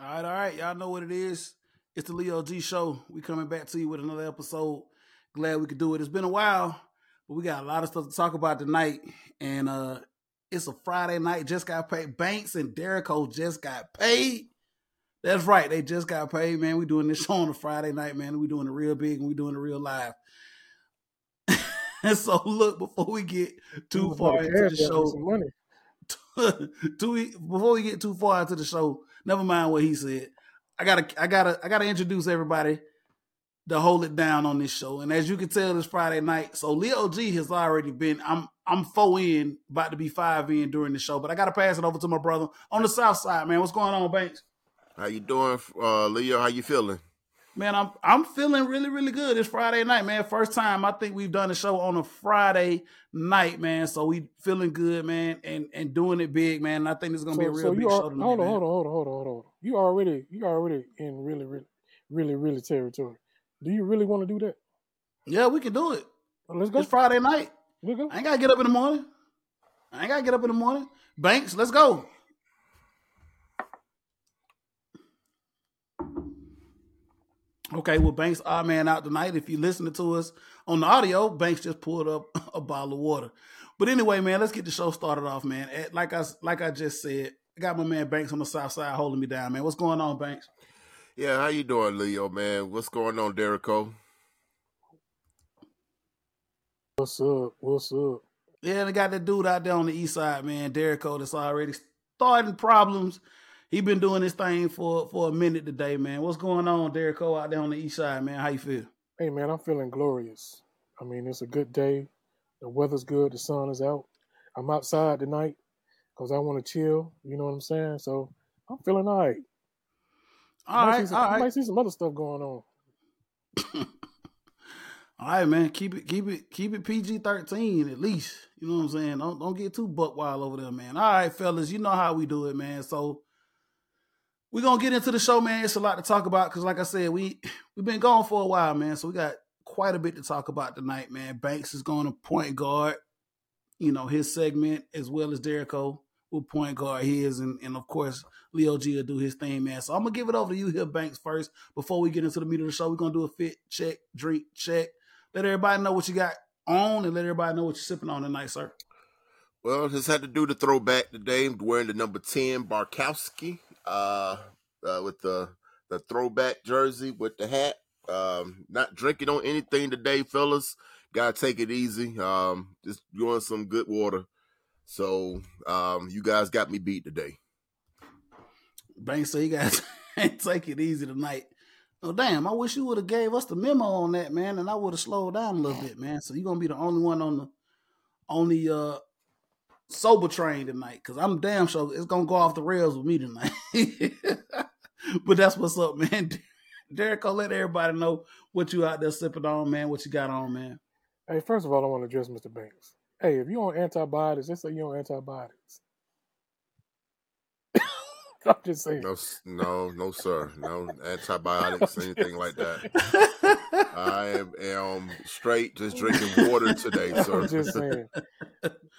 All right, all right. Y'all know what it is. It's the Leo G Show. We coming back to you with another episode. Glad we could do it. It's been a while, but we got a lot of stuff to talk about tonight. And uh it's a Friday night. Just got paid. Banks and Derico just got paid. That's right. They just got paid, man. We doing this show on a Friday night, man. We doing it real big and we doing it real live. and so look, before we get too far into the show, too, before we get too far into the show, never mind what he said. I gotta, I gotta, I gotta introduce everybody to hold it down on this show. And as you can tell, it's Friday night, so Leo G has already been. I'm, I'm four in, about to be five in during the show, but I gotta pass it over to my brother on the south side, man. What's going on, Banks? How you doing, uh, Leo? How you feeling? Man, I'm I'm feeling really really good. It's Friday night, man. First time I think we've done a show on a Friday night, man. So we feeling good, man, and and doing it big, man. And I think it's gonna so, be a real so big are, show tonight. Hold on, man. hold on, hold on, hold on, hold on. You already you already in really really really really territory. Do you really want to do that? Yeah, we can do it. Well, let's go. It's Friday night. Let's go. I ain't gotta get up in the morning. I ain't gotta get up in the morning. Banks, let's go. Okay, well, Banks our man out tonight. If you're listening to us on the audio, Banks just pulled up a bottle of water. But anyway, man, let's get the show started off, man. Like I like I just said, I got my man Banks on the south side holding me down, man. What's going on, Banks? Yeah, how you doing, Leo, man? What's going on, Derico? What's up? What's up? Yeah, they got that dude out there on the east side, man, Derico, that's already starting problems he been doing this thing for for a minute today, man. What's going on, Derek Cole, out there on the east side, man? How you feel? Hey, man, I'm feeling glorious. I mean, it's a good day. The weather's good. The sun is out. I'm outside tonight because I want to chill. You know what I'm saying? So I'm feeling all right. All right, some, all right. I might see some other stuff going on. all right, man. Keep it, keep it, keep it PG thirteen at least. You know what I'm saying? Don't don't get too buck wild over there, man. All right, fellas. You know how we do it, man. So we're gonna get into the show, man. It's a lot to talk about because, like I said, we we've been going for a while, man. So we got quite a bit to talk about tonight, man. Banks is going to point guard, you know, his segment as well as Derico will point guard his, and and of course Leo G will do his thing, man. So I'm gonna give it over to you here, Banks, first before we get into the meat of the show. We're gonna do a fit check, drink check, let everybody know what you got on, and let everybody know what you're sipping on tonight, sir. Well, just had to do the throwback today. I'm wearing the number 10 Bartkowski uh, uh, with the the throwback jersey with the hat. Um, not drinking on anything today, fellas. Gotta take it easy. Um, just doing some good water. So um, you guys got me beat today. Bang, so you guys take it easy tonight. Oh damn! I wish you would have gave us the memo on that, man, and I would have slowed down a little bit, man. So you're gonna be the only one on the only uh sober train tonight because I'm damn sure it's gonna go off the rails with me tonight. but that's what's up, man. Derek, I'll let everybody know what you out there sipping on, man. What you got on, man. Hey, first of all, I want to address Mr. Banks. Hey, if you on antibiotics, let's say you on antibiotics. I'm just saying. No, no, no, sir. No antibiotics, anything like that. I am, am straight just drinking water today, sir. I'm just saying.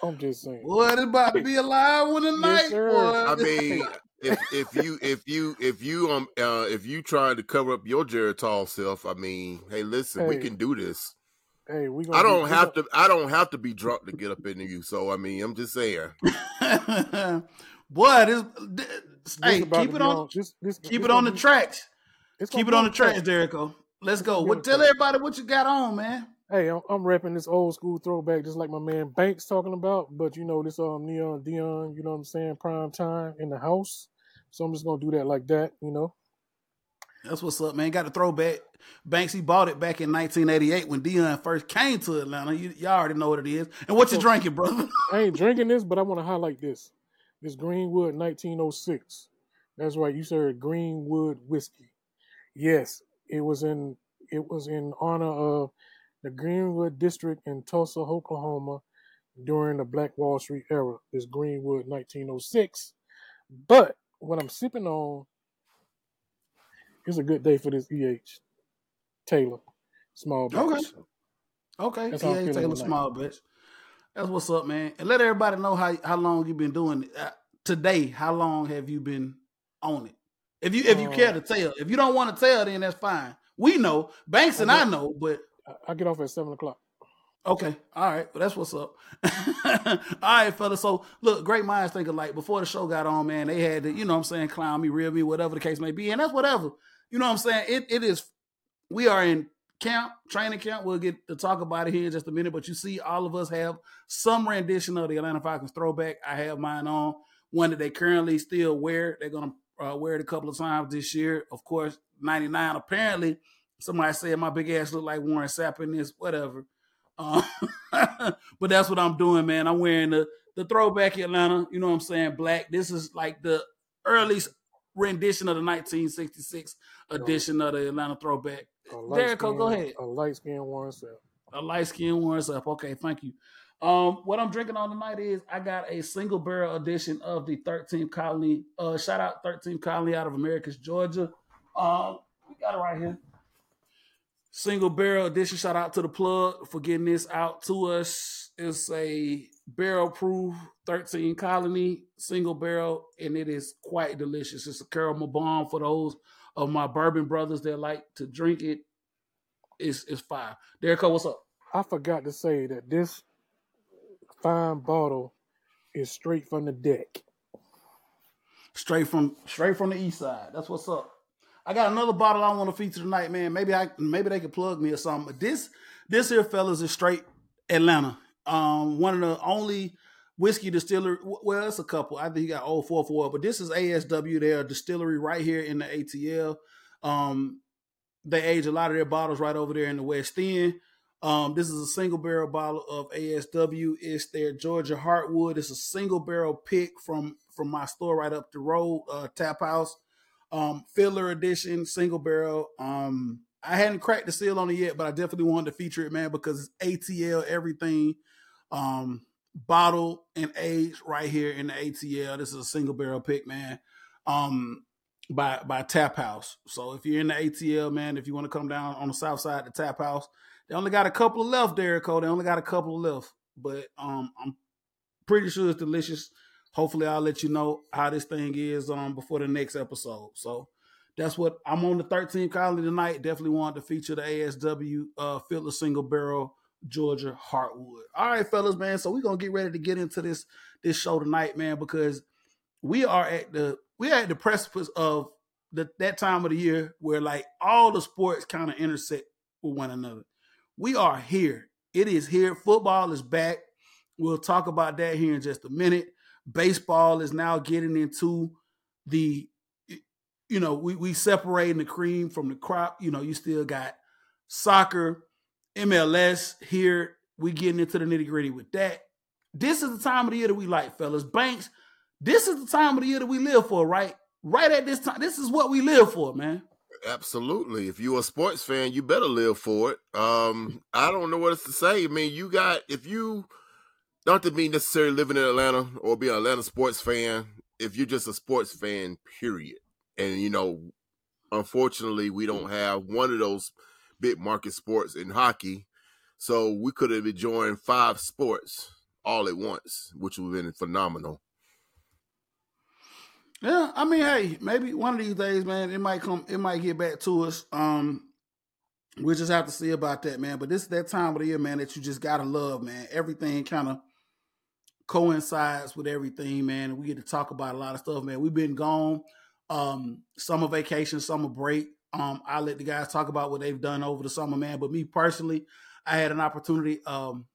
I'm just saying. What about to be alive live one tonight, yes, boy? I mean, if if you if you if you um uh, if you trying to cover up your Geritol self, I mean, hey, listen, hey. we can do this. Hey, we. I don't have to. I don't have to be drunk to get up into you. So I mean, I'm just saying. Boy, this, this hey, keep it on. This, this, keep it on the tracks. Keep it on the tracks, Derico. Let's go. What, tell everybody what you got on, man. Hey, I'm, I'm repping this old school throwback, just like my man Banks talking about. But you know, this um Neon Deion, you know what I'm saying, prime time in the house. So I'm just gonna do that like that, you know. That's what's up, man. Got a throwback. Banksy bought it back in 1988 when Deion first came to Atlanta. You, y'all already know what it is. And what you drinking, brother? I ain't drinking this, but I want to highlight this. This Greenwood 1906. That's right. You said Greenwood whiskey. Yes, it was in it was in honor of the Greenwood district in Tulsa, Oklahoma, during the Black Wall Street era. This Greenwood 1906. But what I'm sipping on is a good day for this EH Taylor small batch. Okay. Okay. That's EH Taylor small batch. That's what's up, man. And let everybody know how how long you've been doing it. Uh, today. How long have you been on it? If you if you care to tell, if you don't want to tell, then that's fine. We know Banks and I, I know, but I get off at seven o'clock. Okay. All right. Well, that's what's up. All right, fella. So look, great minds think alike. Before the show got on, man, they had to, you know what I'm saying, clown me, reel me, whatever the case may be. And that's whatever. You know what I'm saying? It it is we are in camp, training camp. We'll get to talk about it here in just a minute. But you see, all of us have some rendition of the Atlanta Falcons throwback. I have mine on. One that they currently still wear. They're gonna uh, wear it a couple of times this year. Of course, 99. Apparently, somebody said my big ass look like Warren Sapp in this, whatever. Uh, but that's what I'm doing, man. I'm wearing the the throwback Atlanta. You know what I'm saying? Black. This is like the earliest rendition of the 1966 edition of the Atlanta throwback. Derek, go ahead. A light skin Warren Sapp. A light skin Warren Sapp. Okay, thank you. Um, what I'm drinking on tonight is I got a single barrel edition of the 13th colony. Uh, shout out 13th colony out of America's Georgia. Um, we got it right here. Single barrel edition. Shout out to the plug for getting this out to us. It's a barrel proof 13 colony single barrel, and it is quite delicious. It's a caramel bomb for those of my bourbon brothers that like to drink it. It's it's fire. Derek, what's up? I forgot to say that this fine bottle is straight from the deck. Straight from straight from the east side. That's what's up. I got another bottle I want to feature tonight, man. Maybe I maybe they could plug me or something. But this this here, fellas, is straight Atlanta. Um, one of the only whiskey distillery. Well, it's a couple. I think you got old four four, but this is ASW. They're a distillery right here in the ATL. Um, they age a lot of their bottles right over there in the West End. Um, this is a single barrel bottle of ASW. It's their Georgia Heartwood. It's a single barrel pick from from my store right up the road, uh, Tap House. Um, Fiddler edition, single barrel. Um, I hadn't cracked the seal on it yet, but I definitely wanted to feature it, man, because it's ATL everything. Um, bottle and age right here in the ATL. This is a single barrel pick, man. Um, by by Tap House. So if you're in the ATL, man, if you want to come down on the south side to Tap House, they only got a couple of left there, They only got a couple of left, but um, I'm pretty sure it's delicious hopefully I'll let you know how this thing is um before the next episode. So that's what I'm on the 13th colony tonight. Definitely wanted to feature the ASW uh Fiddler Single Barrel Georgia Heartwood. All right, fellas, man. So we're gonna get ready to get into this this show tonight, man, because we are at the we are at the precipice of the, that time of the year where like all the sports kind of intersect with one another. We are here. It is here. Football is back. We'll talk about that here in just a minute baseball is now getting into the you know we we separating the cream from the crop. You know you still got soccer mls here. We getting into the nitty gritty with that. This is the time of the year that we like fellas. Banks this is the time of the year that we live for right? Right at this time this is what we live for man. Absolutely. If you're a sports fan you better live for it. Um i don't know what else to say. I mean you got if you not to be necessarily living in Atlanta or be an Atlanta sports fan, if you're just a sports fan, period. And you know, unfortunately, we don't have one of those big market sports in hockey, so we could have enjoyed five sports all at once, which would have been phenomenal. Yeah, I mean, hey, maybe one of these days, man, it might come, it might get back to us. Um, we just have to see about that, man. But this is that time of the year, man, that you just gotta love, man. Everything kind of coincides with everything, man. We get to talk about a lot of stuff, man. We've been gone, um, summer vacation, summer break. Um, I let the guys talk about what they've done over the summer, man. But me personally, I had an opportunity, um,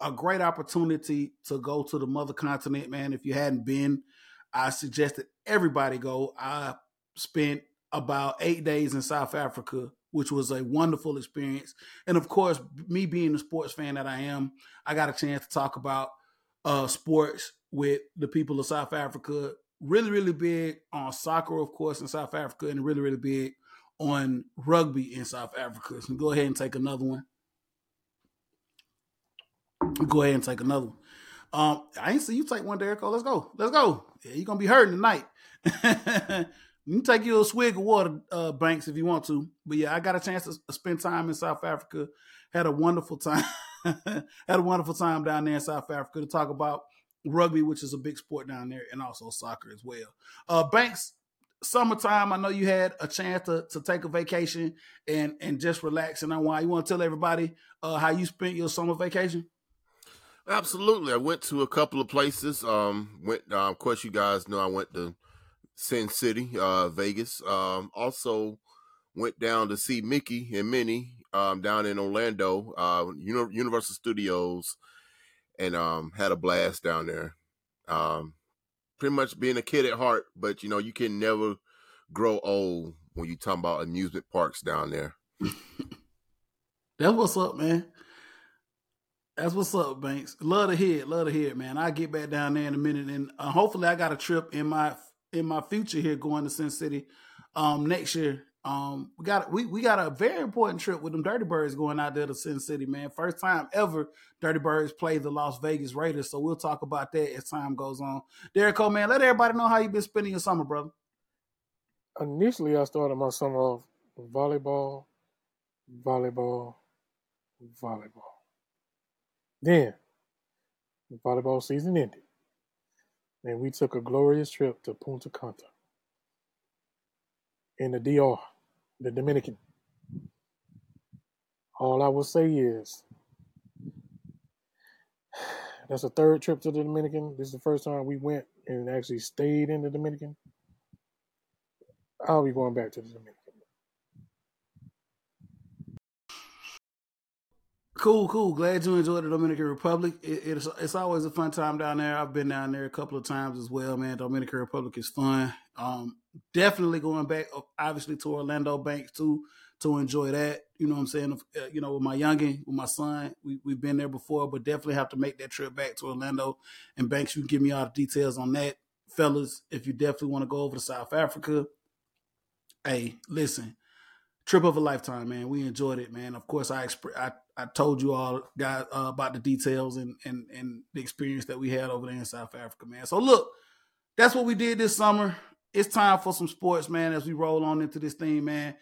a great opportunity to go to the mother continent, man. If you hadn't been, I suggested everybody go. I spent about eight days in South Africa, which was a wonderful experience. And of course, me being the sports fan that I am, I got a chance to talk about uh, sports with the people of South Africa. Really, really big on soccer, of course, in South Africa, and really, really big on rugby in South Africa. So go ahead and take another one. Go ahead and take another one. Um, I ain't see you take one, Derek. Let's go. Let's go. Yeah, you're gonna be hurting tonight. you take you a swig of water, uh, Banks, if you want to. But yeah, I got a chance to spend time in South Africa. Had a wonderful time. had a wonderful time down there in South Africa to talk about rugby, which is a big sport down there, and also soccer as well. Uh, Banks, summertime. I know you had a chance to, to take a vacation and and just relax and unwind. You want to tell everybody uh, how you spent your summer vacation? Absolutely. I went to a couple of places. Um, went. Uh, of course, you guys know I went to Sin City, uh, Vegas. Um, also went down to see Mickey and Minnie um, down in Orlando, uh, Universal Studios, and um, had a blast down there. Um, pretty much being a kid at heart, but you know you can never grow old when you talk about amusement parks down there. That's what's up, man. That's what's up, Banks. Love to hear it. Love to hear it, man. I'll get back down there in a minute, and uh, hopefully, I got a trip in my in my future here going to Sin City um, next year. Um, we got we we got a very important trip with them Dirty Birds going out there to Sin City, man. First time ever Dirty Birds play the Las Vegas Raiders. So we'll talk about that as time goes on. Derek Cole, man, let everybody know how you've been spending your summer, brother. Initially, I started my summer off volleyball, volleyball, volleyball. Then the volleyball season ended, and we took a glorious trip to Punta Cana in the DR the Dominican. All I will say is that's a third trip to the Dominican. This is the first time we went and actually stayed in the Dominican. I'll be going back to the Dominican. Cool, cool. Glad you enjoyed the Dominican Republic. It, it's it's always a fun time down there. I've been down there a couple of times as well, man. Dominican Republic is fun. Um, definitely going back, obviously, to Orlando Banks too to enjoy that. You know what I'm saying? Uh, you know, with my youngin, with my son, we, we've been there before, but definitely have to make that trip back to Orlando. And Banks, you can give me all the details on that. Fellas, if you definitely want to go over to South Africa, hey, listen, trip of a lifetime, man. We enjoyed it, man. Of course, I exp- I, I told you all guys uh, about the details and, and and the experience that we had over there in South Africa, man. So look, that's what we did this summer it's time for some sports, man, as we roll on into this thing, man.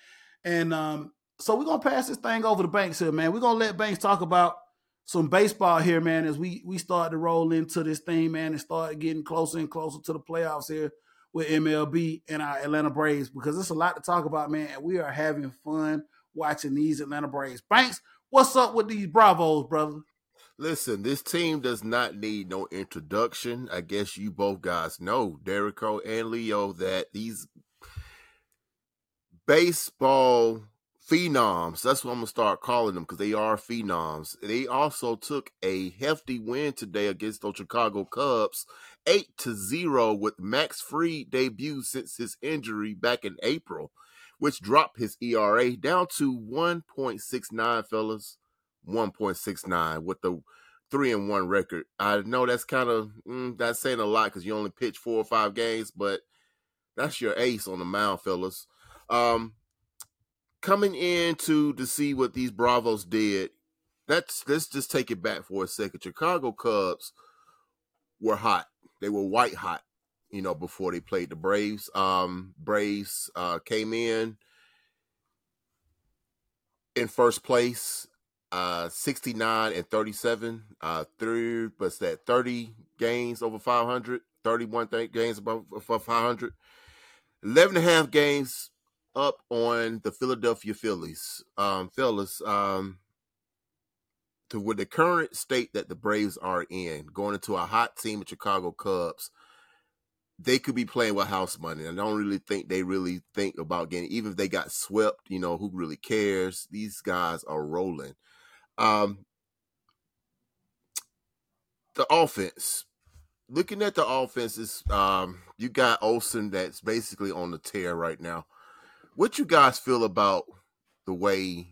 And um, so we're gonna pass this thing over to Banks here, man. We're gonna let Banks talk about some baseball here, man, as we we start to roll into this thing, man, and start getting closer and closer to the playoffs here with MLB and our Atlanta Braves because there's a lot to talk about, man. And we are having fun watching these Atlanta Braves. Banks, what's up with these Bravos, brother? Listen, this team does not need no introduction. I guess you both guys know, Derico and Leo, that these baseball phenoms, that's what I'm going to start calling them because they are phenoms. They also took a hefty win today against the Chicago Cubs, 8 to 0 with Max Fried debut since his injury back in April, which dropped his ERA down to 1.69, fellas. 1.69 with the three and one record. I know that's kind of mm, that's saying a lot because you only pitch four or five games, but that's your ace on the mound, fellas. Um, coming in to to see what these Bravos did. Let's let's just take it back for a second. Chicago Cubs were hot. They were white hot, you know, before they played the Braves. Um, Braves uh, came in in first place uh 69 and 37 uh through what's that 30 games over 500 31 th- games above, above 500 11 and a half games up on the philadelphia phillies. Um fellas um to with the current state that the braves are in going into a hot team of chicago cubs they could be playing with house money. I don't really think they really think about getting, even if they got swept, you know, who really cares? These guys are rolling. Um, the offense. Looking at the offenses, um, you got Olson that's basically on the tear right now. What you guys feel about the way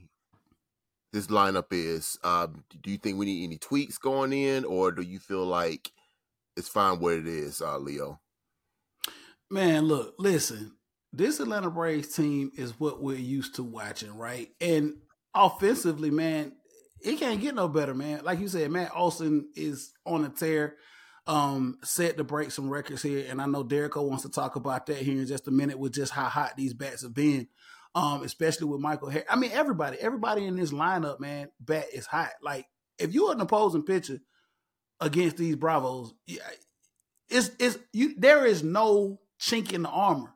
this lineup is? Uh, do you think we need any tweaks going in, or do you feel like it's fine what it is, uh, Leo? Man, look, listen. This Atlanta Braves team is what we're used to watching, right? And offensively, man, it can't get no better, man. Like you said, Matt Olson is on a tear, um, set to break some records here, and I know Derico wants to talk about that here in just a minute with just how hot these bats have been, um, especially with Michael Harris. I mean, everybody, everybody in this lineup, man, bat is hot. Like if you're an opposing pitcher against these Bravos, yeah it's it's you. There is no chink in the armor.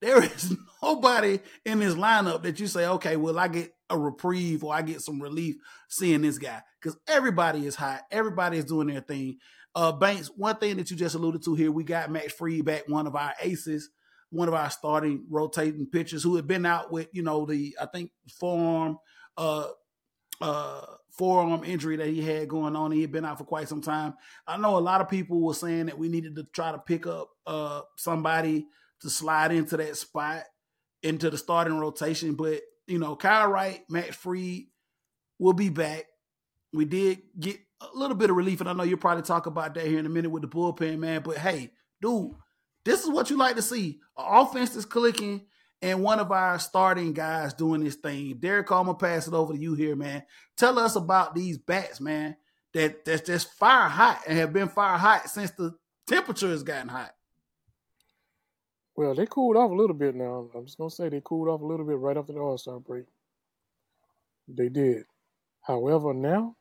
There is nobody in this lineup that you say, okay, well, I get a reprieve or I get some relief seeing this guy because everybody is hot. Everybody is doing their thing. Uh, Banks, one thing that you just alluded to here, we got Max Fried back, one of our aces, one of our starting rotating pitchers who had been out with, you know, the I think forearm, uh, uh, forearm injury that he had going on. He had been out for quite some time. I know a lot of people were saying that we needed to try to pick up uh somebody to slide into that spot into the starting rotation, but you know, Kyle Wright, Max Fried will be back. We did get a little bit of relief, and I know you'll probably talk about that here in a minute with the bullpen, man. But hey, dude, this is what you like to see. Our offense is clicking, and one of our starting guys doing this thing. Derek, I'm gonna pass it over to you here, man. Tell us about these bats, man. That that's just fire hot and have been fire hot since the temperature has gotten hot. Well, they cooled off a little bit now. I'm just gonna say they cooled off a little bit right after the All Star break. They did. However, now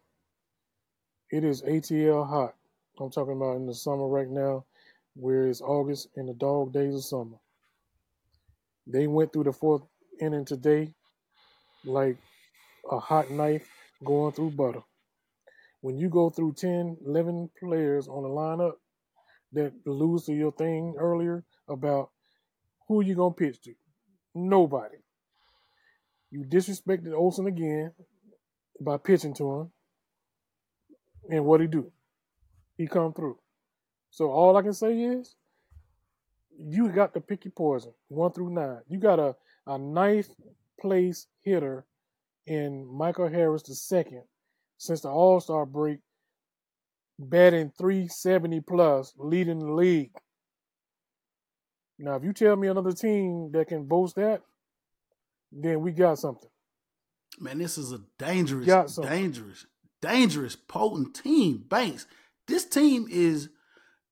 it is ATL hot. I'm talking about in the summer right now, where it's August and the dog days of summer. They went through the fourth inning today like a hot knife going through butter. When you go through 10, 11 players on a lineup that lose to your thing earlier about who you going to pitch to? Nobody. You disrespected Olson again by pitching to him. And what he do? He come through. So all I can say is you got to pick your poison, one through nine. You got a, a ninth place hitter in Michael Harris the second since the All Star break, batting 370 plus, leading the league. Now, if you tell me another team that can boast that, then we got something. Man, this is a dangerous, dangerous, dangerous, potent team. Banks. This team is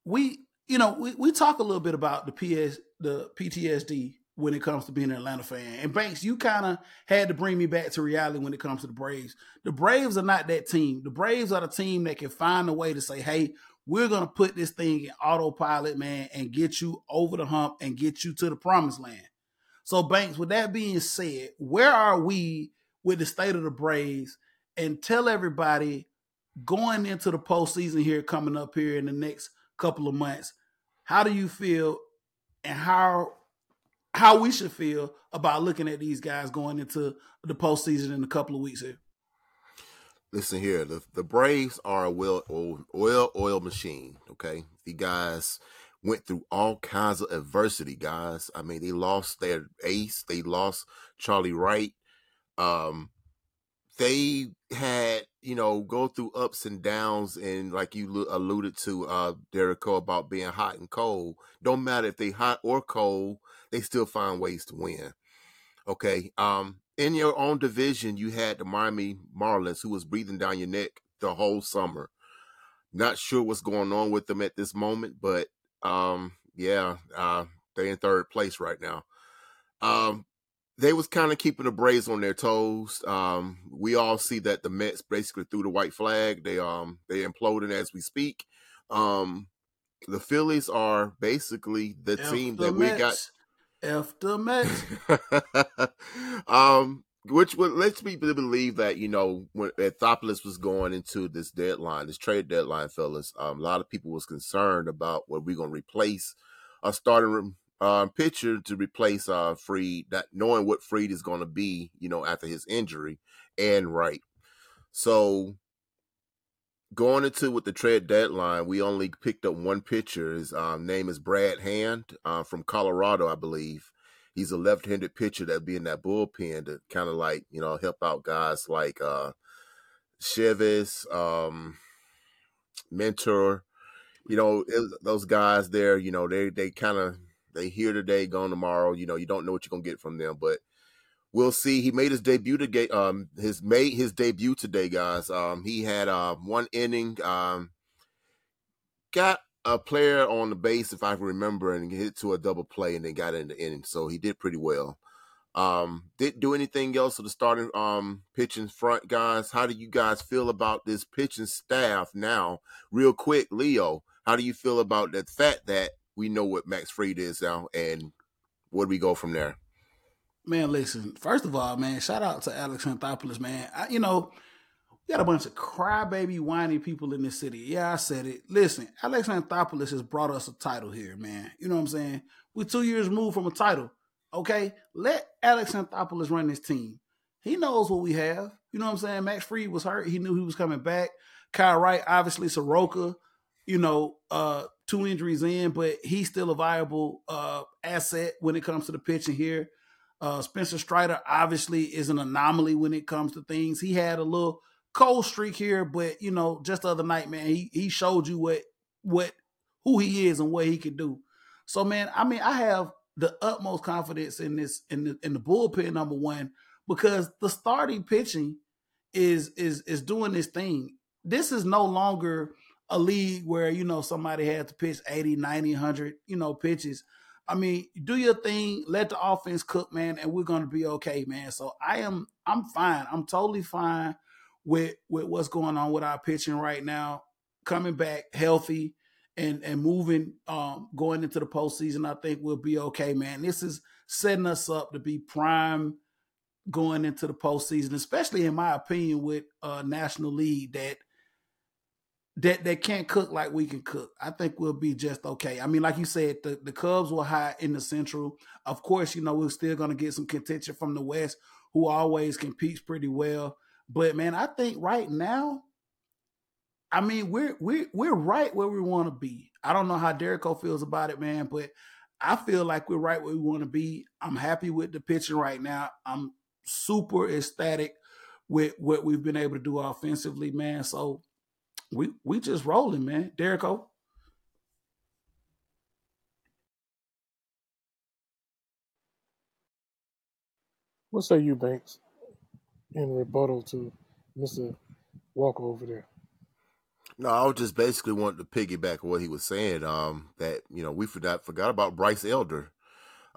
we you know, we, we talk a little bit about the PS the PTSD when it comes to being an Atlanta fan. And Banks, you kind of had to bring me back to reality when it comes to the Braves. The Braves are not that team. The Braves are the team that can find a way to say, hey, we're going to put this thing in autopilot, man, and get you over the hump and get you to the promised land. So, Banks, with that being said, where are we with the state of the Braves? And tell everybody going into the postseason here coming up here in the next couple of months, how do you feel and how how we should feel about looking at these guys going into the postseason in a couple of weeks here? Listen here, the, the Braves are a well oil, oil oil machine. Okay, the guys went through all kinds of adversity, guys. I mean, they lost their ace, they lost Charlie Wright. Um, they had you know go through ups and downs and like you alluded to uh Derek about being hot and cold. Don't matter if they hot or cold they still find ways to win. Okay um in your own division you had the Miami Marlins who was breathing down your neck the whole summer. Not sure what's going on with them at this moment but um yeah uh they're in third place right now. Um they was kind of keeping the Braves on their toes. Um, we all see that the Mets basically threw the white flag. They um they imploding as we speak. Um, the Phillies are basically the F team the that Mets. we got. F the Mets. um, which would let's me believe that you know when Anthopoulos was going into this deadline, this trade deadline, fellas, um, a lot of people was concerned about what we're gonna replace a starting um, pitcher to replace uh, Fried, not knowing what Fried is going to be, you know, after his injury, and Wright. So going into with the trade deadline, we only picked up one pitcher. His um, name is Brad Hand uh, from Colorado, I believe. He's a left-handed pitcher that be in that bullpen to kind of like you know help out guys like uh, Chavez, um, Minter. You know it, those guys there. You know they they kind of they here today, gone tomorrow. You know, you don't know what you're gonna get from them, but we'll see. He made his debut today. Um, his made his debut today, guys. Um, he had uh one inning. Um, got a player on the base, if I can remember, and hit to a double play, and then got in the inning. So he did pretty well. Um, didn't do anything else to the starting um pitching front, guys. How do you guys feel about this pitching staff now? Real quick, Leo, how do you feel about the fact that we know what Max Fried is now, and where do we go from there? Man, listen. First of all, man, shout out to Alex Anthopoulos, man. I, you know, we got a bunch of crybaby, whiny people in this city. Yeah, I said it. Listen, Alex Anthopoulos has brought us a title here, man. You know what I'm saying? We're two years moved from a title. Okay, let Alex Anthopoulos run this team. He knows what we have. You know what I'm saying? Max Fried was hurt. He knew he was coming back. Kyle Wright, obviously Soroka, you know, uh, two injuries in, but he's still a viable uh, asset when it comes to the pitching here. Uh, Spencer Strider obviously is an anomaly when it comes to things. He had a little cold streak here, but you know, just the other night, man, he he showed you what what who he is and what he can do. So, man, I mean, I have the utmost confidence in this in the in the bullpen number one because the starting pitching is is is doing this thing. This is no longer a league where you know somebody had to pitch 80, 90, 100, you know, pitches. I mean, do your thing, let the offense cook, man, and we're gonna be okay, man. So I am, I'm fine. I'm totally fine with with what's going on with our pitching right now. Coming back healthy and and moving, um, going into the postseason, I think we'll be okay, man. This is setting us up to be prime going into the postseason, especially in my opinion, with a National League that that that can't cook like we can cook. I think we'll be just okay. I mean, like you said, the, the Cubs were high in the Central. Of course, you know, we're still gonna get some contention from the West, who always competes pretty well. But man, I think right now, I mean, we're we're we're right where we want to be. I don't know how Derico feels about it, man, but I feel like we're right where we want to be. I'm happy with the pitching right now. I'm super ecstatic with what we've been able to do offensively, man. So we we just rolling, man. Derico. What say you, Banks, in rebuttal to Mr. Walker over there? No, I was just basically wanting to piggyback on what he was saying. Um, that you know we forgot forgot about Bryce Elder.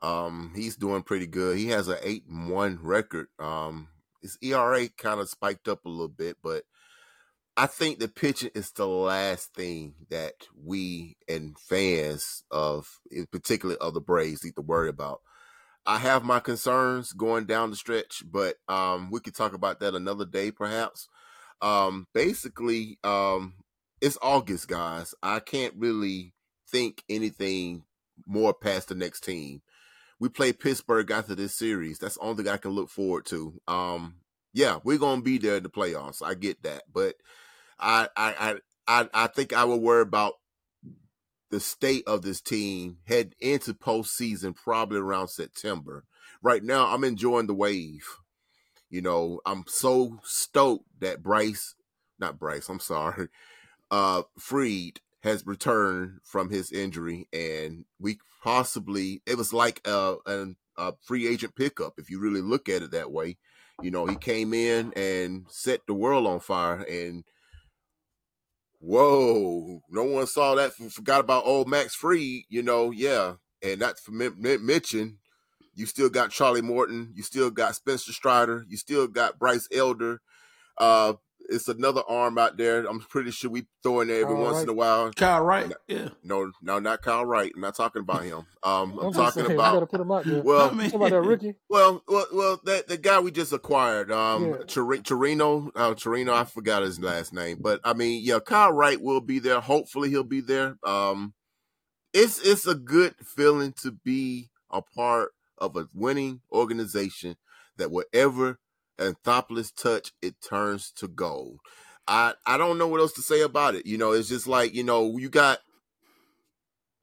Um, he's doing pretty good. He has an eight one record. Um, his ERA kind of spiked up a little bit, but I think the pitching is the last thing that we and fans of, particularly of the Braves, need to worry about. I have my concerns going down the stretch, but um, we could talk about that another day, perhaps. Um, basically, um, it's August, guys. I can't really think anything more past the next team. We play Pittsburgh after this series. That's the only thing I can look forward to. Um, yeah, we're gonna be there in the playoffs. I get that, but I I I I think I will worry about the state of this team head into postseason probably around September. Right now, I'm enjoying the wave. You know, I'm so stoked that Bryce, not Bryce, I'm sorry, uh, Fried has returned from his injury, and we possibly it was like a, a, a free agent pickup if you really look at it that way. You know, he came in and set the world on fire, and whoa, no one saw that. Forgot about old Max Fried, you know, yeah. And not for mention, you still got Charlie Morton, you still got Spencer Strider, you still got Bryce Elder. Uh, it's another arm out there. I'm pretty sure we throw in there every Kyle once Wright. in a while. Kyle Wright, yeah. No, no, not Kyle Wright. I'm not talking about him. Um, I'm, I'm talking saying, about. put him out there. Well, I mean, about that Ricky. Well, well, well, that the guy we just acquired, um, yeah. Torino, uh, Torino. I forgot his last name, but I mean, yeah, Kyle Wright will be there. Hopefully, he'll be there. Um, it's it's a good feeling to be a part of a winning organization that whatever Anthopoulos touch, it turns to gold. I I don't know what else to say about it. You know, it's just like you know you got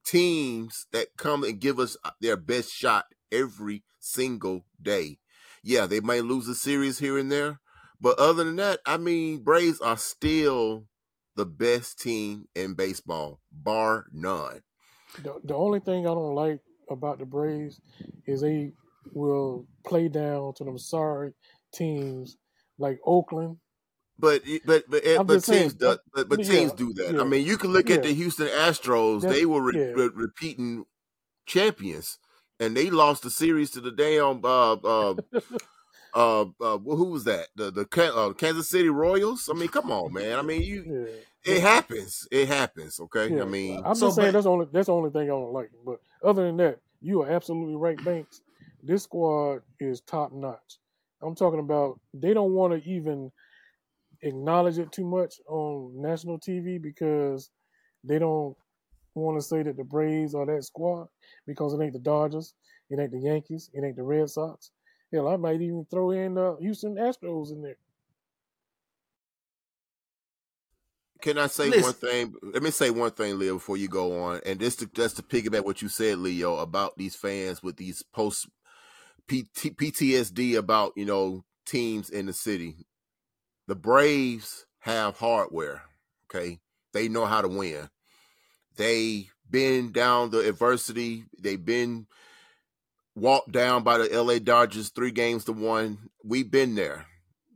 teams that come and give us uh, their best shot every single day. Yeah, they might lose a series here and there, but other than that, I mean, Braves are still the best team in baseball, bar none. The, the only thing I don't like about the Braves is they will play down to them sorry teams like Oakland but but but but, but teams do, but, but yeah, teams do that. Yeah, I mean, you can look yeah. at the Houston Astros; they were re- re- repeating champions, and they lost the series to the damn uh uh, uh, uh who was that? The the uh, Kansas City Royals. I mean, come on, man. I mean, you it happens. It happens. Okay. I mean, I'm just saying that's only that's the only thing I don't like. But other than that, You are absolutely right, Banks. This squad is top notch. I'm talking about they don't want to even acknowledge it too much on national TV because they don't want to say that the Braves are that squad because it ain't the Dodgers, it ain't the Yankees, it ain't the Red Sox. Hell, I might even throw in the Houston Astros in there. Can I say Listen. one thing? Let me say one thing, Leo, before you go on. And just to, just to piggyback what you said, Leo, about these fans with these post PT, PTSD about, you know, teams in the city. The Braves have hardware, okay? They know how to win. They been down the adversity. They've been walked down by the LA Dodgers three games to one. We've been there.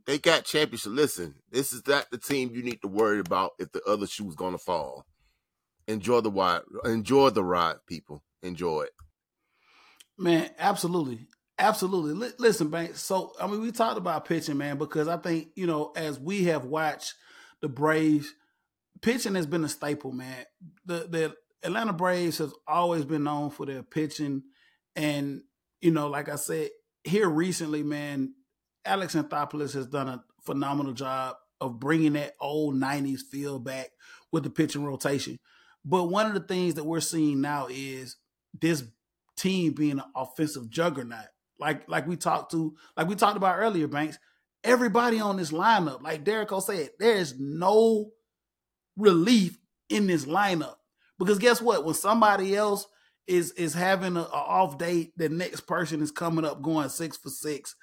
They got championship. Listen, this is not the team you need to worry about if the other shoe's gonna fall. Enjoy the ride. Enjoy the ride, people. Enjoy it. Man, absolutely. Absolutely. Li- listen, Banks. So, I mean, we talked about pitching, man, because I think, you know, as we have watched the Braves, pitching has been a staple, man. The the Atlanta Braves has always been known for their pitching. And, you know, like I said, here recently, man, Alex Anthopoulos has done a phenomenal job of bringing that old 90s feel back with the pitching rotation. But one of the things that we're seeing now is this team being an offensive juggernaut. Like like we talked to, like we talked about earlier, Banks. Everybody on this lineup, like Derek O said, there is no relief in this lineup. Because guess what? When somebody else is is having a, a off day, the next person is coming up going six for six,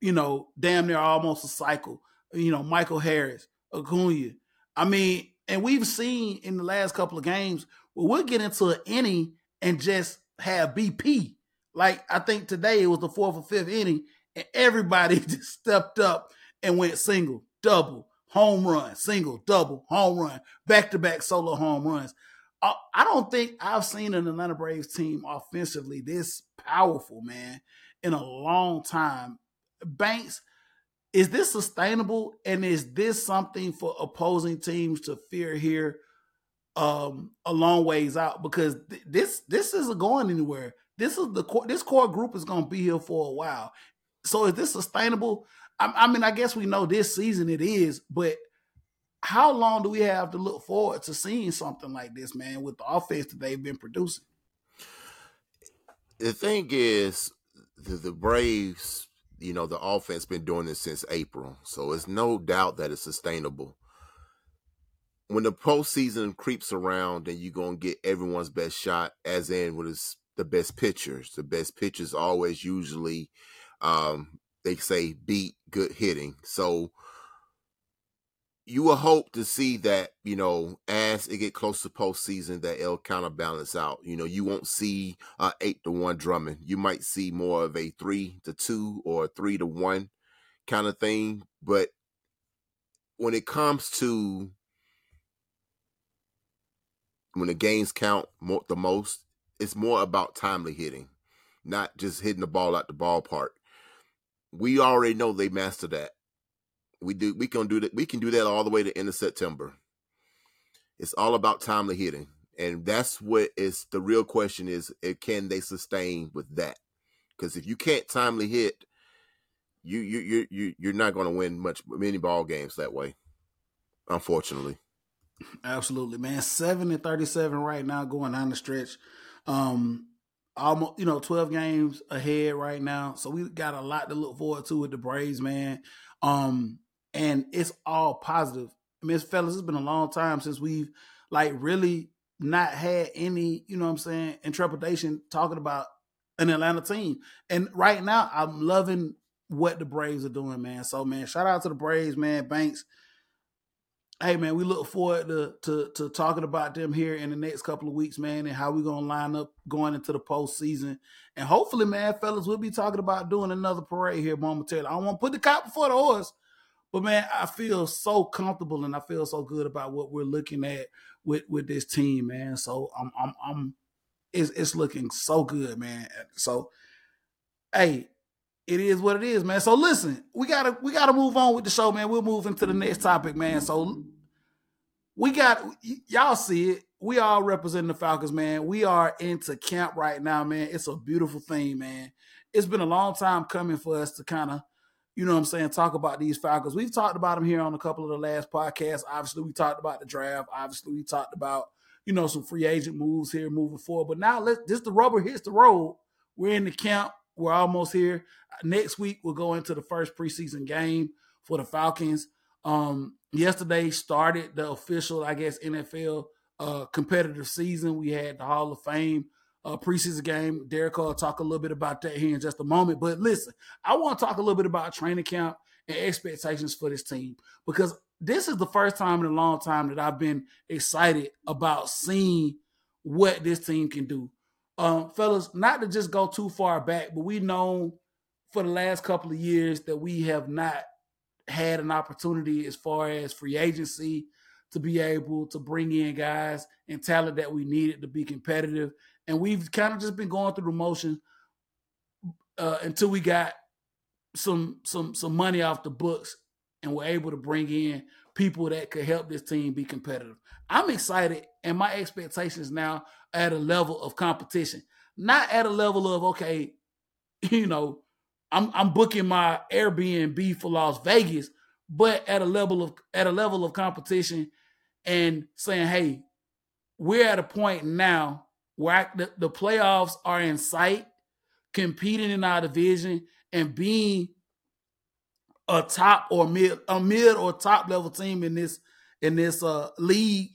you know, damn near almost a cycle. You know, Michael Harris, Acuna. I mean, and we've seen in the last couple of games, well, we'll get into an inning and just have BP. Like I think today it was the fourth or fifth inning, and everybody just stepped up and went single, double, home run, single, double, home run, back to back solo home runs. I, I don't think I've seen an Atlanta Braves team offensively this powerful, man, in a long time. Banks, is this sustainable? And is this something for opposing teams to fear here um, a long ways out? Because th- this this isn't going anywhere. This is the core, this core group is going to be here for a while. So is this sustainable? I, I mean, I guess we know this season it is, but how long do we have to look forward to seeing something like this, man, with the offense that they've been producing? The thing is, the, the Braves, you know, the offense been doing this since April, so it's no doubt that it's sustainable. When the postseason creeps around, and you're gonna get everyone's best shot, as in what is the best pitchers. The best pitchers always usually, um, they say beat good hitting. So you will hope to see that you know as it get close to postseason that it'll kind of balance out. You know, you won't see uh, eight to one drumming. You might see more of a three to two or three to one kind of thing. But when it comes to when the games count more, the most, it's more about timely hitting, not just hitting the ball out the ballpark. We already know they master that. We do. We can do that. We can do that all the way to end of September. It's all about timely hitting, and that's what is the real question: is it, can they sustain with that? Because if you can't timely hit, you you you you you're not going to win much many ball games that way. Unfortunately. Absolutely, man. Seven and thirty-seven right now, going down the stretch. Um, almost you know twelve games ahead right now, so we got a lot to look forward to with the Braves, man. Um, and it's all positive. I mean, fellas, it's been a long time since we've like really not had any, you know what I'm saying, intrepidation talking about an Atlanta team. And right now, I'm loving what the Braves are doing, man. So, man, shout out to the Braves, man. Banks. Hey, man, we look forward to to, to talking about them here in the next couple of weeks, man, and how we're gonna line up going into the postseason. And hopefully, man, fellas, we'll be talking about doing another parade here momentarily. I don't want to put the cop before the horse, but man, I feel so comfortable and I feel so good about what we're looking at with with this team, man. So I'm I'm I'm it's it's looking so good, man. So hey, it is what it is, man. So listen, we gotta we gotta move on with the show, man. We'll move into the next topic, man. So we got y- y'all see it. we all representing the Falcons, man. We are into camp right now, man. It's a beautiful thing, man. It's been a long time coming for us to kind of, you know what I'm saying, talk about these Falcons. We've talked about them here on a couple of the last podcasts. Obviously, we talked about the draft. Obviously, we talked about, you know, some free agent moves here moving forward. But now let's just the rubber hits the road. We're in the camp. We're almost here. Next week, we'll go into the first preseason game for the Falcons. Um, yesterday started the official, I guess, NFL uh, competitive season. We had the Hall of Fame uh, preseason game. Derek will talk a little bit about that here in just a moment. But listen, I want to talk a little bit about training camp and expectations for this team because this is the first time in a long time that I've been excited about seeing what this team can do. Um, fellas, not to just go too far back, but we know for the last couple of years that we have not had an opportunity as far as free agency to be able to bring in guys and talent that we needed to be competitive. And we've kind of just been going through the motions uh, until we got some some some money off the books and we're able to bring in people that could help this team be competitive. I'm excited, and my expectations now at a level of competition, not at a level of okay, you know, I'm I'm booking my Airbnb for Las Vegas, but at a level of at a level of competition and saying, hey, we're at a point now where I, the, the playoffs are in sight, competing in our division and being a top or mid a mid or top level team in this in this uh league,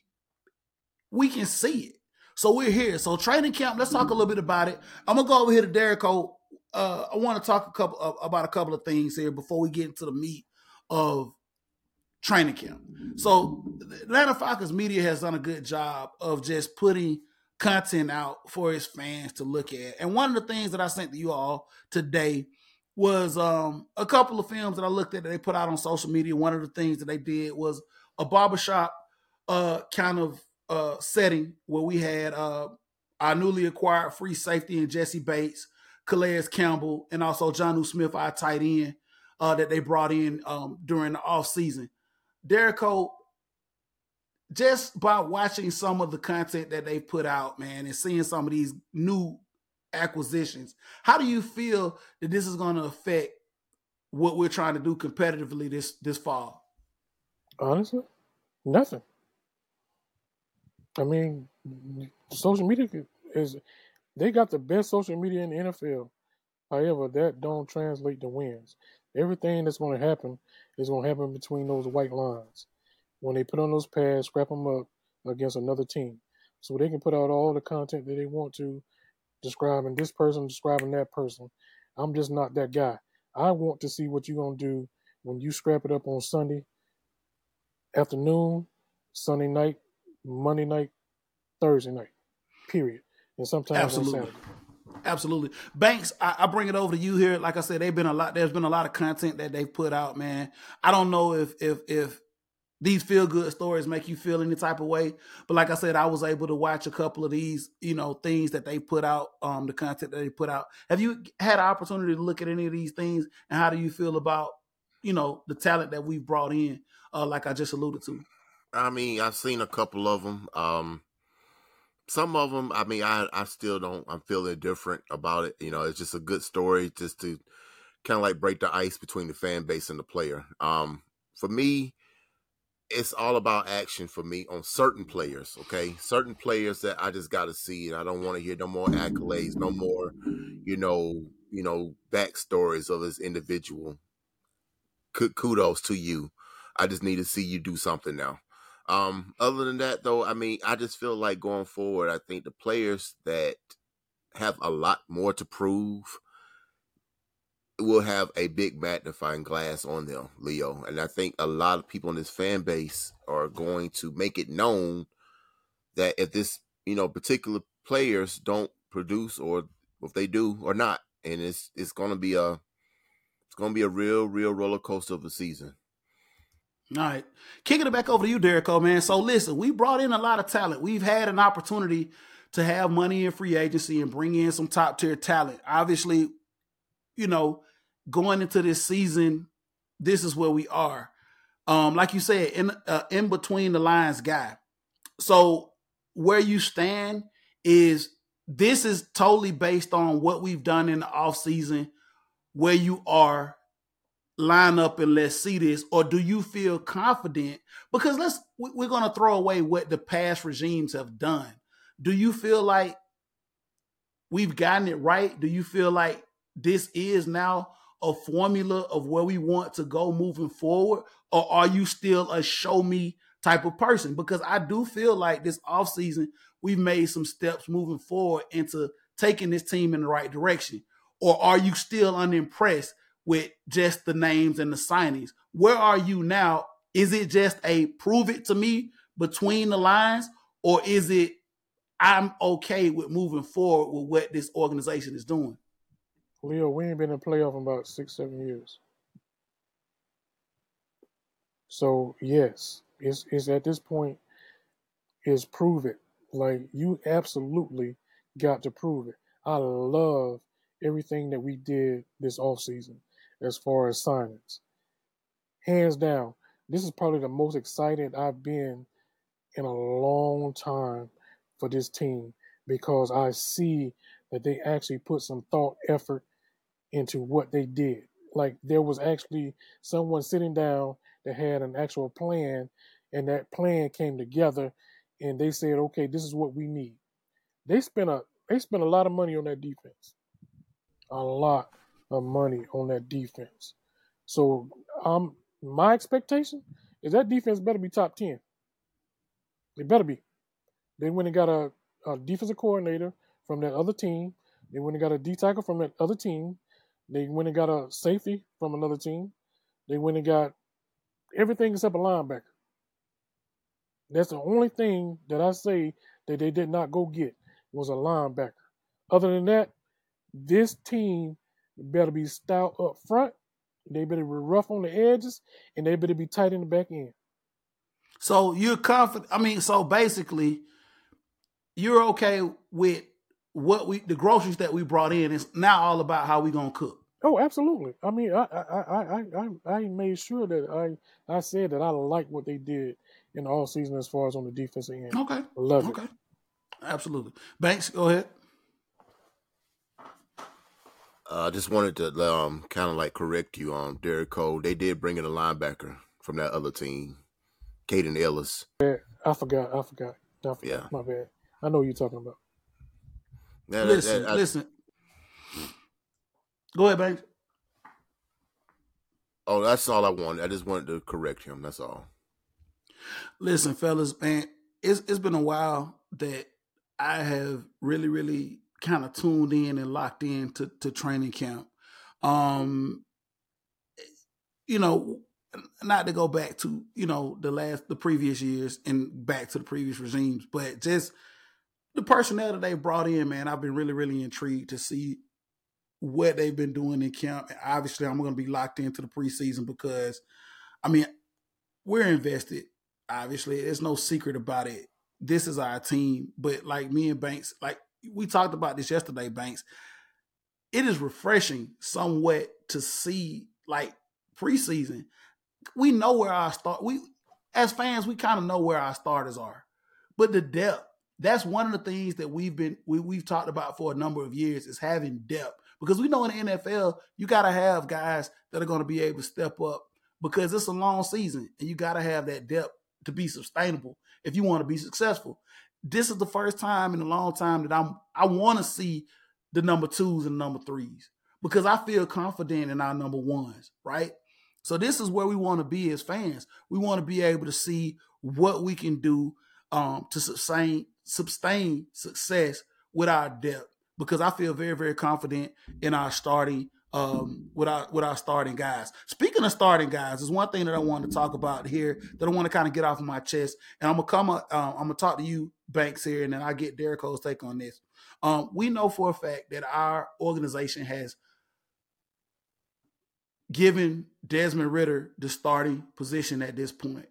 we can see it. So we're here. So training camp, let's talk a little bit about it. I'm gonna go over here to Derek Uh, I want to talk a couple of, about a couple of things here before we get into the meat of training camp. So Atlanta Falcons media has done a good job of just putting content out for his fans to look at. And one of the things that I sent to you all today was um, a couple of films that I looked at that they put out on social media. One of the things that they did was a barbershop uh, kind of uh, setting where we had uh, our newly acquired free safety and Jessie Bates, Calais Campbell, and also Jonnu Smith, our tight end, uh, that they brought in um, during the off season. Derrico, just by watching some of the content that they put out, man, and seeing some of these new acquisitions, how do you feel that this is going to affect what we're trying to do competitively this this fall? Honestly, nothing. I mean, social media is they got the best social media in the NFL. However, that don't translate to wins. Everything that's going to happen is going to happen between those white lines. When they put on those pads, scrap them up against another team. So they can put out all the content that they want to, describing this person, describing that person. I'm just not that guy. I want to see what you're going to do when you scrap it up on Sunday afternoon, Sunday night, Monday night, Thursday night, period. And sometimes Absolutely. on Saturday. Absolutely. Banks, I, I, bring it over to you here. Like I said, they've been a lot, there's been a lot of content that they've put out, man. I don't know if if if these feel good stories make you feel any type of way. But like I said, I was able to watch a couple of these, you know, things that they put out, um, the content that they put out. Have you had an opportunity to look at any of these things and how do you feel about, you know, the talent that we've brought in, uh, like I just alluded to? I mean, I've seen a couple of them. Um, some of them, I mean, I I still don't. I'm feeling different about it. You know, it's just a good story, just to kind of like break the ice between the fan base and the player. Um, for me, it's all about action for me on certain players. Okay, certain players that I just got to see, and I don't want to hear no more accolades, no more, you know, you know, backstories of this individual. Kudos to you. I just need to see you do something now. Um, other than that, though, I mean, I just feel like going forward, I think the players that have a lot more to prove will have a big magnifying glass on them, Leo. And I think a lot of people in this fan base are going to make it known that if this, you know, particular players don't produce or if they do or not, and it's it's gonna be a it's gonna be a real, real roller coaster of a season. All right. Kicking it back over to you, Derrico, man. So listen, we brought in a lot of talent. We've had an opportunity to have money in free agency and bring in some top tier talent. Obviously, you know, going into this season, this is where we are. Um, like you said, in uh, in between the lines guy. So where you stand is this is totally based on what we've done in the off season, where you are line up and let's see this or do you feel confident because let's we're going to throw away what the past regimes have done do you feel like we've gotten it right do you feel like this is now a formula of where we want to go moving forward or are you still a show me type of person because i do feel like this offseason we've made some steps moving forward into taking this team in the right direction or are you still unimpressed with just the names and the signings. Where are you now? Is it just a prove it to me between the lines, or is it I'm okay with moving forward with what this organization is doing? Leo, we ain't been in playoff in about six, seven years. So yes, it's it's at this point is prove it. Like you absolutely got to prove it. I love everything that we did this off season as far as signings. Hands down, this is probably the most excited I've been in a long time for this team because I see that they actually put some thought effort into what they did. Like there was actually someone sitting down that had an actual plan and that plan came together and they said, okay, this is what we need. They spent a they spent a lot of money on that defense. A lot of money on that defense. So um my expectation is that defense better be top ten. It better be. They went and got a, a defensive coordinator from that other team. They went and got a D tackle from that other team. They went and got a safety from another team. They went and got everything except a linebacker. That's the only thing that I say that they did not go get was a linebacker. Other than that, this team better be stout up front. They better be rough on the edges, and they better be tight in the back end. So you're confident. I mean, so basically, you're okay with what we the groceries that we brought in. It's now all about how we gonna cook. Oh, absolutely. I mean, I I I I I made sure that I I said that I like what they did in the all season as far as on the defensive end. Okay, love okay. it. Absolutely. Banks, go ahead. Uh, I uh, just wanted to um, kind of like correct you on Derek Cole. They did bring in a linebacker from that other team, Kaden Elliss. I forgot. I forgot. I forgot. Yeah, my bad. I know what you're talking about. Yeah, listen, that, that, I, listen. Go ahead, Banks. Oh, that's all I wanted. I just wanted to correct him. That's all. Listen, fellas, man, it's it's been a while that I have really, really kind of tuned in and locked in to, to training camp. Um, you know, not to go back to you know the last the previous years and back to the previous regimes, but just the personnel that they brought in, man, I've been really really intrigued to see what they've been doing in camp. Obviously, I'm going to be locked into the preseason because, I mean, we're invested. Obviously, there's no secret about it. This is our team, but like me and Banks, like we talked about this yesterday, Banks. It is refreshing somewhat to see like preseason. We know where our start. We as fans, we kind of know where our starters are, but the depth. That's one of the things that we've been we, we've talked about for a number of years is having depth because we know in the NFL you got to have guys that are going to be able to step up because it's a long season and you got to have that depth to be sustainable if you want to be successful this is the first time in a long time that I'm I want to see the number twos and number threes because I feel confident in our number ones, right? So this is where we want to be as fans. We want to be able to see what we can do um, to sustain sustain success with our depth because I feel very very confident in our starting um, with our with our starting guys. Speaking of starting guys, there's one thing that I want to talk about here that I want to kind of get off of my chest, and I'm gonna come. Uh, I'm gonna talk to you, Banks, here, and then I get Derek Cole's take on this. Um, we know for a fact that our organization has given Desmond Ridder the starting position at this point.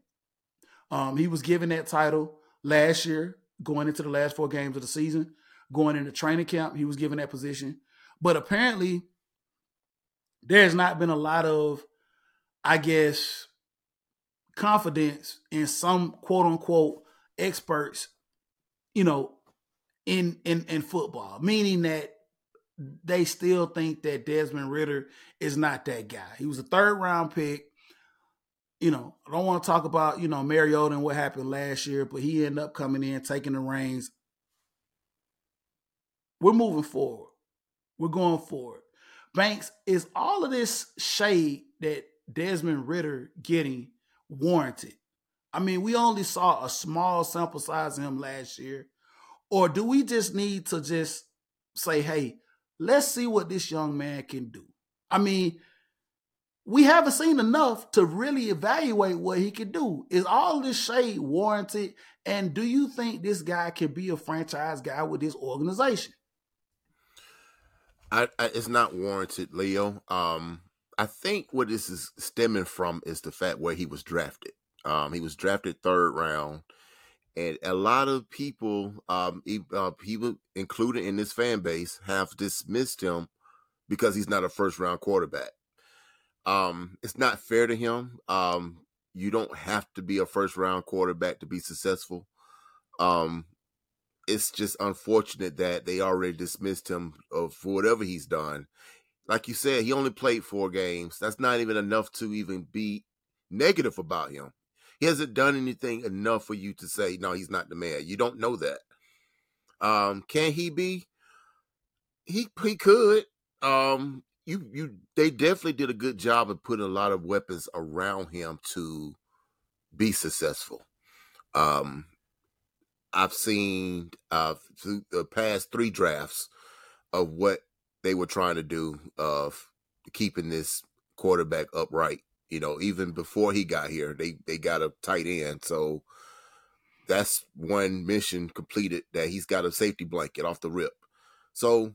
Um, he was given that title last year, going into the last four games of the season, going into training camp. He was given that position, but apparently there's not been a lot of, I guess, confidence in some quote unquote experts you know, in in in football, meaning that they still think that Desmond Ridder is not that guy. He was a third round pick. You know, I don't want to talk about, you know, Mariota and what happened last year, but he ended up coming in, taking the reins. We're moving forward. We're going forward. Banks, is all of this shade that Desmond Ridder getting warranted? I mean, we only saw a small sample size of him last year. Or do we just need to just say, hey, let's see what this young man can do? I mean, we haven't seen enough to really evaluate what he can do. Is all this shade warranted? And do you think this guy can be a franchise guy with this organization? I, I, it's not warranted, Leo. Um, I think what this is stemming from is the fact where he was drafted. Um, he was drafted third round, and a lot of people, um, uh, people included in this fan base, have dismissed him because he's not a first round quarterback. Um, it's not fair to him. Um, you don't have to be a first round quarterback to be successful. Um, it's just unfortunate that they already dismissed him for whatever he's done. Like you said, he only played four games. That's not even enough to even be negative about him. He hasn't done anything enough for you to say, no, he's not the man. You don't know that. Um, can he be? He he could. Um, you you they definitely did a good job of putting a lot of weapons around him to be successful. Um, I've seen uh through the past three drafts of what they were trying to do of keeping this quarterback upright you know, even before he got here, they they got a tight end. So that's one mission completed that he's got a safety blanket off the rip. So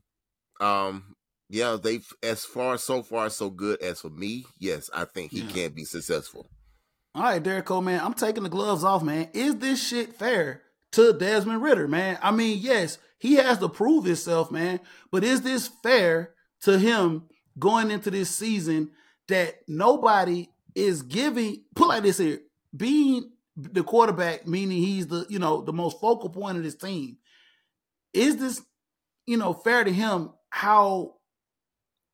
um yeah, they've as far so far so good as for me, yes, I think he yeah. can be successful. All right, Derek Cole, man, I'm taking the gloves off, man. Is this shit fair to Desmond Ridder, man? I mean, yes, he has to prove himself, man, but is this fair to him going into this season that nobody is giving put like this here, being the quarterback, meaning he's the you know the most focal point of this team. Is this you know fair to him how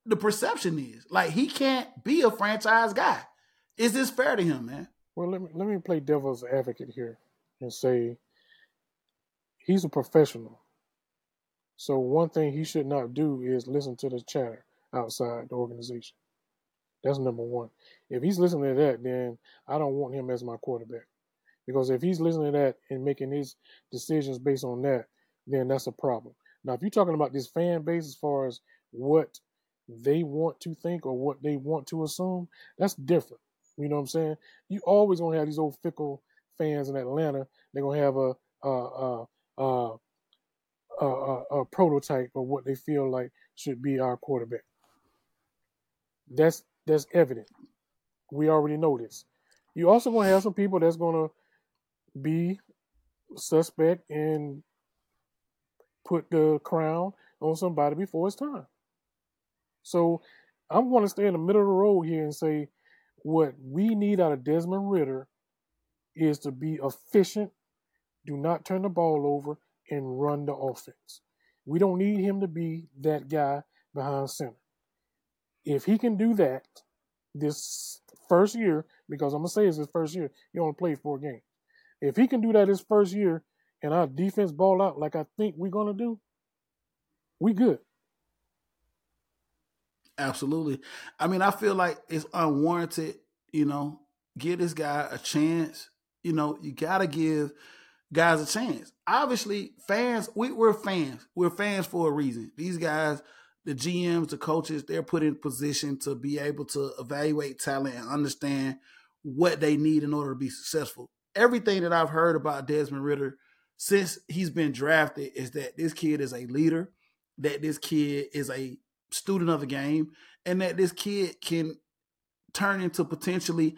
the perception is? Like he can't be a franchise guy. Is this fair to him, man? Well, let me let me play devil's advocate here and say he's a professional. So one thing he should not do is listen to the chatter outside the organization. That's number one. If he's listening to that, then I don't want him as my quarterback. Because if he's listening to that and making his decisions based on that, then that's a problem. Now, if you're talking about this fan base as far as what they want to think or what they want to assume, that's different. You know what I'm saying? You always gonna have these old fickle fans in Atlanta. They're gonna have a a, a, a, a, prototype of what they feel like should be our quarterback. That's that's evident. We already know this. You also gonna have some people that's gonna be suspect and put the crown on somebody before it's time. So I'm going to stay in the middle of the road here and say what we need out of Desmond Ridder is to be efficient, do not turn the ball over, and run the offense. We don't need him to be that guy behind center. If he can do that this first year, because I'm gonna say it's his first year, he only played four games. If he can do that his first year and our defense ball out like I think we're gonna do, we good. Absolutely. I mean, I feel like it's unwarranted, you know, give this guy a chance. You know, you gotta give guys a chance. Obviously, fans, we, we're fans. We're fans for a reason. These guys the GMs, the coaches, they're put in position to be able to evaluate talent and understand what they need in order to be successful. Everything that I've heard about Desmond Ridder since he's been drafted is that this kid is a leader, that this kid is a student of the game, and that this kid can turn into potentially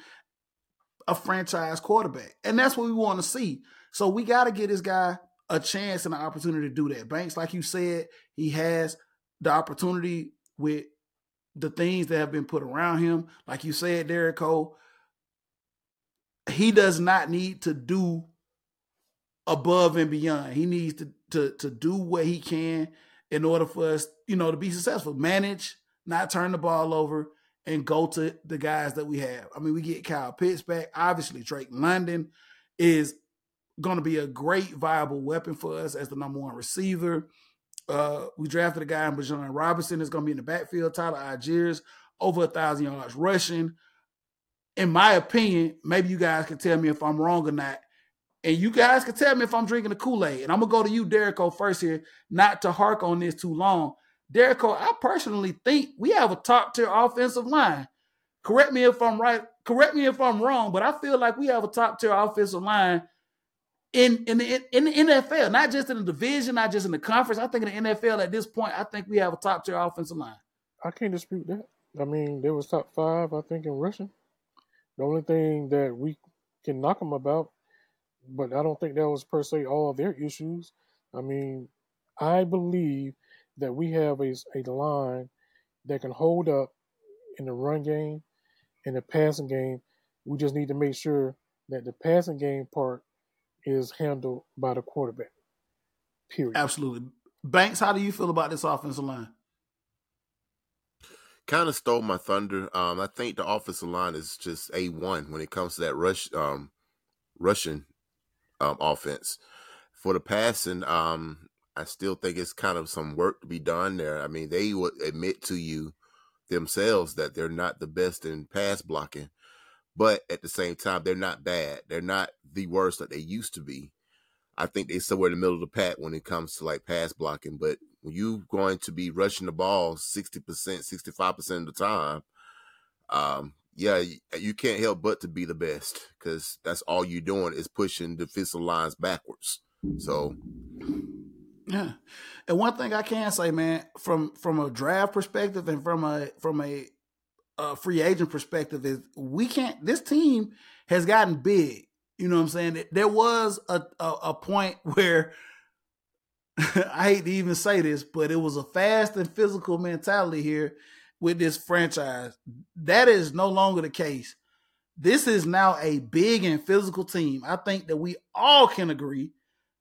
a franchise quarterback. And that's what we want to see. So we got to get this guy a chance and an opportunity to do that. Banks, like you said, he has the opportunity with the things that have been put around him. Like you said, Derek Cole, he does not need to do above and beyond. He needs to to to do what he can in order for us, you know, to be successful. Manage, not turn the ball over, and go to the guys that we have. I mean, we get Kyle Pitts back. Obviously, Drake London is going to be a great viable weapon for us as the number one receiver. Uh, we drafted a guy in Bijan Robinson is going to be in the backfield. Tyler Allgeier over a thousand yards rushing. In my opinion, maybe you guys can tell me if I'm wrong or not. And you guys can tell me if I'm drinking the Kool-Aid. And I'm gonna go to you, Derico, first here, not to hark on this too long. Derico, I personally think we have a top tier offensive line. Correct me if I'm right. Correct me if I'm wrong, but I feel like we have a top tier offensive line in in the in the NFL, not just in the division, not just in the conference. I think in the NFL at this point, I think we have a top tier offensive line. I can't dispute that. I mean, they was top five, I think, in rushing. The only thing that we can knock them about, but I don't think that was per se all of their issues. I mean, I believe that we have a, a line that can hold up in the run game, in the passing game. We just need to make sure that the passing game part is handled by the quarterback. Period. Absolutely. Banks, how do you feel about this offensive line? Kind of stole my thunder. Um, I think the offensive line is just a one when it comes to that rush, um, Russian um, offense. For the passing, um, I still think it's kind of some work to be done there. I mean, they would admit to you themselves that they're not the best in pass blocking but at the same time, they're not bad. They're not the worst that they used to be. I think they're somewhere in the middle of the pack when it comes to like pass blocking. But when you're going to be rushing the ball 60%, 65% of the time, um, yeah, you can't help but to be the best because that's all you're doing is pushing defensive lines backwards. So, yeah. And one thing I can say, man, from from a draft perspective and from a from a uh, free agent perspective is we can't. This team has gotten big. You know what I'm saying? There was a a, a point where I hate to even say this, but it was a fast and physical mentality here with this franchise. That is no longer the case. This is now a big and physical team. I think that we all can agree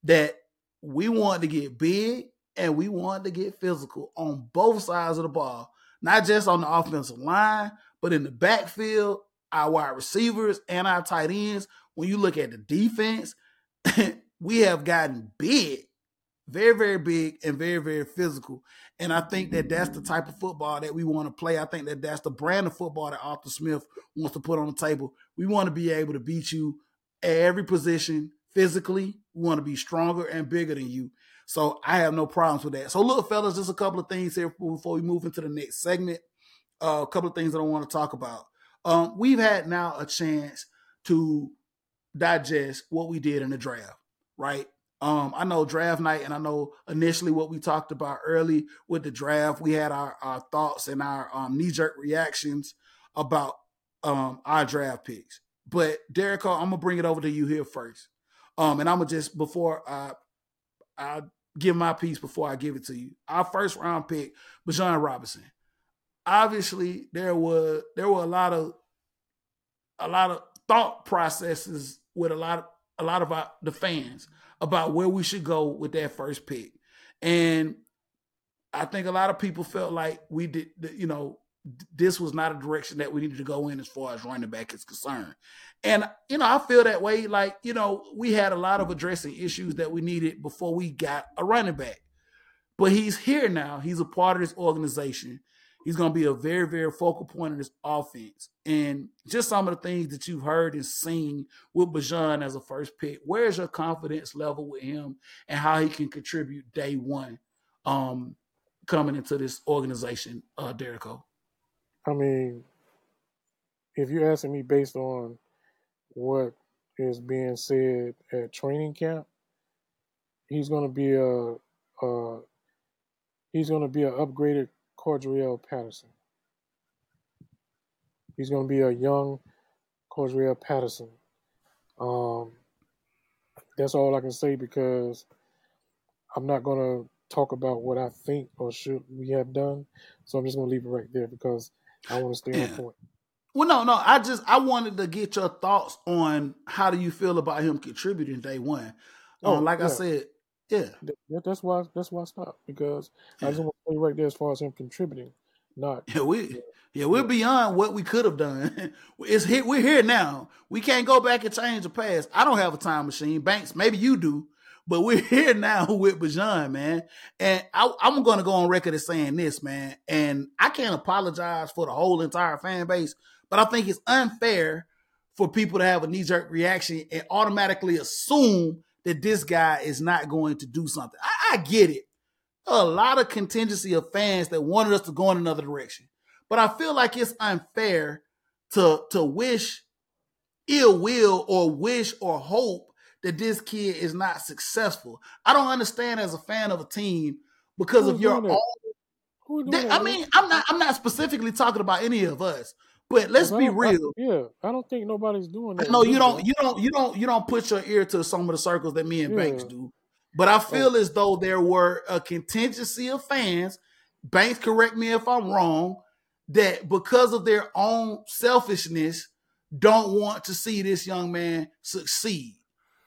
that we want to get big and we want to get physical on both sides of the ball not just on the offensive line, but in the backfield, our wide receivers and our tight ends. When you look at the defense, we have gotten big, very, very big, and very, very physical. And I think that that's the type of football that we want to play. I think that that's the brand of football that Arthur Smith wants to put on the table. We want to be able to beat you at every position physically. We want to be stronger and bigger than you. So I have no problems with that. So look, fellas, just a couple of things here before we move into the next segment. Uh, a couple of things that I want to talk about. Um, we've had now a chance to digest what we did in the draft, right? Um, I know draft night, and I know initially what we talked about early with the draft. We had our, our thoughts and our um, knee jerk reactions about um, our draft picks. But Derek, I'm gonna bring it over to you here first. Um, and I'm gonna just before I I give my piece before I give it to you. Our first round pick, Bijan Robinson. Obviously, there were there were a lot of a lot of thought processes with a lot of a lot of our, the fans about where we should go with that first pick. And I think a lot of people felt like we did, you know, this was not a direction that we needed to go in as far as running back is concerned. And, you know, I feel that way. Like, you know, we had a lot of addressing issues that we needed before we got a running back. But he's here now. He's a part of this organization. He's going to be a very, very focal point of this offense. And just some of the things that you've heard and seen with Bijan as a first pick, where's your confidence level with him and how he can contribute day one um, coming into this organization, uh, Derico? I mean, if you're asking me based on what is being said at training camp, he's going to be a, a he's going to be an upgraded Cordarrelle Patterson. He's going to be a young Cordarrelle Patterson. Um, that's all I can say because I'm not going to talk about what I think or should we have done. So I'm just going to leave it right there because I want to stay yeah. on point. Well, no, no. I just I wanted to get your thoughts on how do you feel about him contributing day one. Um, like I said, yeah, That, that's why that's why I stopped because I just want to say right there as far as him contributing, not yeah, we yeah we're beyond what we could have done. it's here. We're here now. We can't go back and change the past. I don't have a time machine. Banks, maybe you do, but we're here now with Bijan, man. And I, I'm going to go on record as saying this, man. And I can't apologize for the whole entire fan base, but I think it's unfair for people to have a knee jerk reaction and automatically assume that this guy is not going to do something. I, I get it. A lot of contingency of fans that wanted us to go in another direction. But I feel like it's unfair to to wish ill will or wish or hope that this kid is not successful. I don't understand as a fan of a team because Who's of your own they- I mean, I'm not I'm not specifically talking about any of us, but let's be don't- I- real. yeah, I don't think nobody's doing I that. know you don't you don't you don't you don't put your ear to some of the circles that me and Banks do. But I feel as though there were a contingency of fans, Banks correct me if I'm wrong, that because of their own selfishness don't want to see this young man succeed.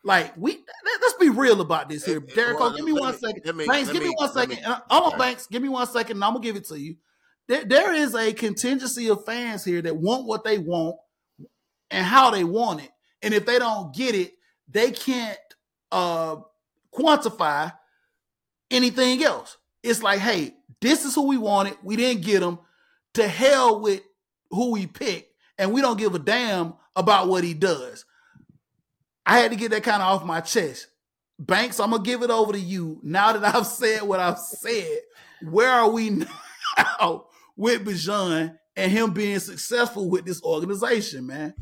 Like we let- let's be real about this here. Derek, well, give me let one me- second. me- Banks, give me me- one let me- second. Uh, Hold on, okay. Banks, give me one second, and I'm gonna give it to you. There, there is a contingency of fans here that want what they want and how they want it. And if they don't get it, they can't uh quantify anything else. It's like, hey, this is who we wanted. We didn't get him. To hell with who we picked, and we don't give a damn about what he does. I had to get that kind of off my chest. Banks, I'm gonna give it over to you. Now that I've said what I've said, where are we now with Bijan and him being successful with this organization, man?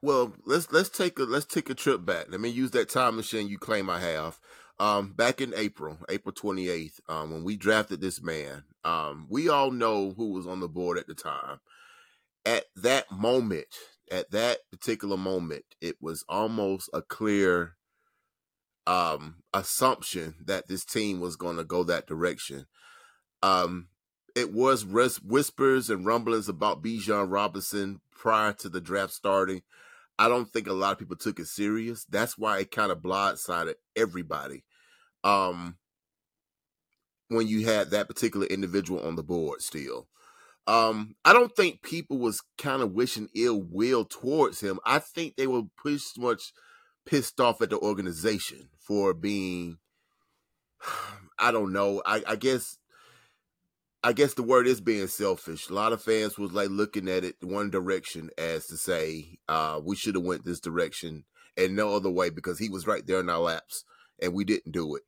Well, let's let's take a let's take a trip back. Let me use that time machine you claim I have. Um, back in April, April twenty eighth, um, when we drafted this man, um, we all know who was on the board at the time. At that moment, at that particular moment, it was almost a clear um assumption that this team was going to go that direction. Um, it was res- whispers and rumblings about Bijan Robinson prior to the draft starting. I don't think a lot of people took it serious. That's why it kind of blindsided everybody. Um, when you had that particular individual on the board still. Um, I don't think people was kind of wishing ill will towards him. I think they were pretty much pissed off at the organization for being I don't know. I, I guess I guess the word is being selfish. A lot of fans was like looking at it one direction as to say, uh, we should have went this direction and no other way because he was right there in our laps and we didn't do it.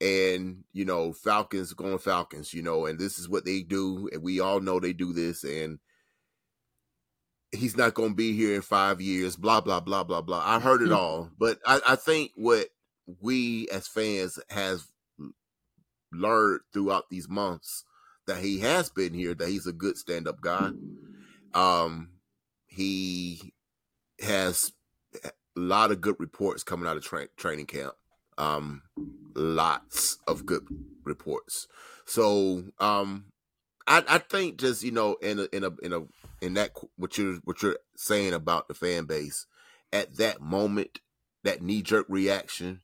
And, you know, Falcons going Falcons, you know, and this is what they do, and we all know they do this, and he's not gonna be here in five years, blah, blah, blah, blah, blah. I heard it all. But I, I think what we as fans has learned throughout these months that he has been here, that he's a good stand up guy. Um, he has a lot of good reports coming out of tra- training camp. Um, lots of good reports. So, um, I, I think just you know in a in a in a in that what you're what you're saying about the fan base at that moment, that knee jerk reaction,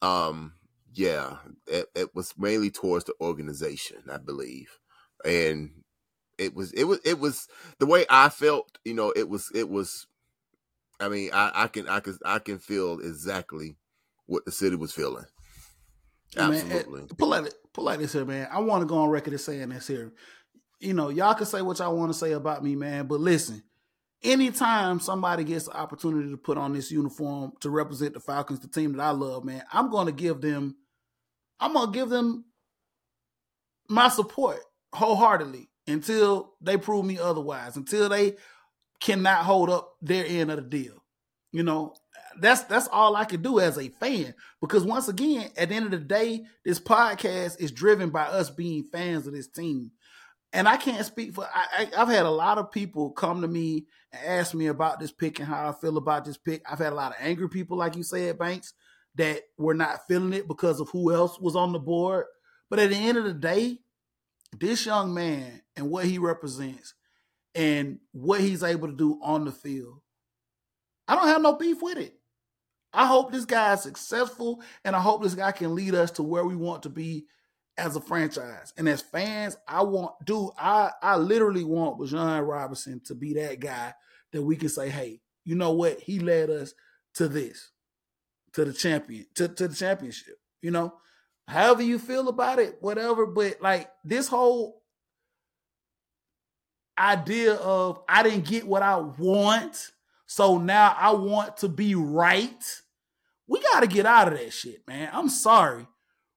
um, yeah, it, it was mainly towards the organization, I believe, and it was it was it was the way I felt. You know, it was it was. I mean, I, I can I can I can feel exactly what the city was feeling. Absolutely. pull like pull this here, man. I want to go on record as saying this here. You know, y'all can say what y'all want to say about me, man. But listen, anytime somebody gets the opportunity to put on this uniform to represent the Falcons, the team that I love, man, I'm going to give them, I'm going to give them my support wholeheartedly until they prove me otherwise, until they cannot hold up their end of the deal. You know, that's that's all I can do as a fan. Because once again, at the end of the day, this podcast is driven by us being fans of this team. And I can't speak for I, I've had a lot of people come to me and ask me about this pick and how I feel about this pick. I've had a lot of angry people, like you said, Banks, that were not feeling it because of who else was on the board. But at the end of the day, this young man and what he represents and what he's able to do on the field, I don't have no beef with it. I hope this guy is successful, and I hope this guy can lead us to where we want to be as a franchise. And as fans, I want, dude, I I literally want Bijan Robinson to be that guy that we can say, hey, you know what? He led us to this, to the champion, to, to the championship. You know, however you feel about it, whatever. But like this whole idea of I didn't get what I want, so now I want to be right. We got to get out of that shit, man. I'm sorry.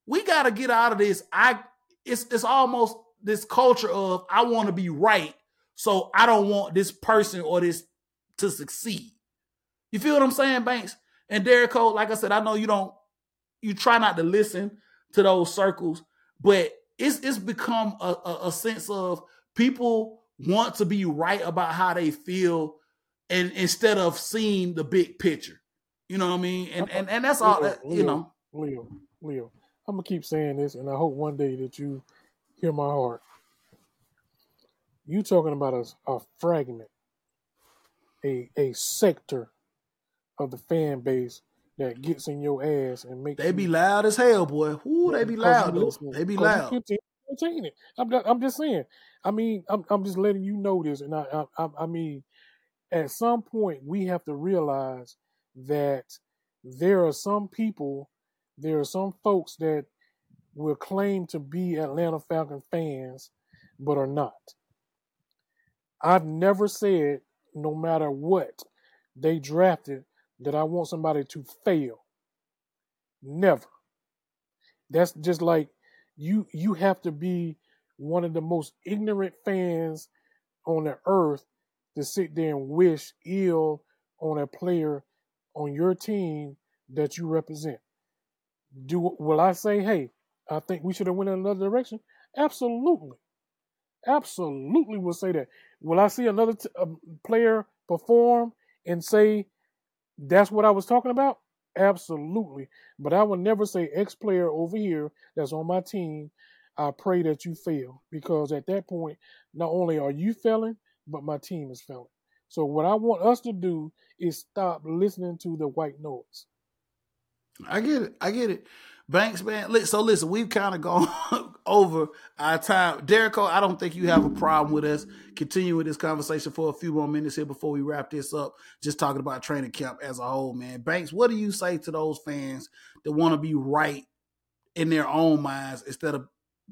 We got to get out of this. I it's it's almost this culture of I want to be right, so I don't want this person or this to succeed. You feel what I'm saying, Banks? And Derek Cole, like I said, I know you don't you try not to listen to those circles, but it's it's become a, a, a sense of people want to be right about how they feel and instead of seeing the big picture. You know what I mean? And and, and that's all that you know. Leo, Leo, I'm gonna keep saying this, and I hope one day that you hear my heart. You talking about a, a fragment, a a sector of the fan base that gets in your ass and makes they be loud as hell, boy. Ooh, they be loud. They be loud. It. I'm, I'm just saying. I mean, I'm, I'm just letting you know this, and I, I, I mean, at some point we have to realize that there are some people, there are some folks that will claim to be Atlanta Falcon fans, but are not. I've never said, no matter what they drafted, that I want somebody to fail. Never. That's just like you you have to be one of the most ignorant fans on the earth to sit there and wish ill on a player on your team that you represent. Do will I say, hey, I think we should have went in another direction? Absolutely, absolutely will say that. Will I see another t- um, player perform and say that's what I was talking about? Absolutely. But I will never say X player over here that's on my team. I pray that you fail because at that point, not only are you failing, but my team is failing. So what I want us to do is stop listening to the white noise. I get it. I get it. Banks, man. So listen, we've kind of gone over our time. Derrico, I don't think you have a problem with us continuing this conversation for a few more minutes here before we wrap this up. Just talking about training camp as a whole, man. Banks, what do you say to those fans that want to be right in their own minds instead of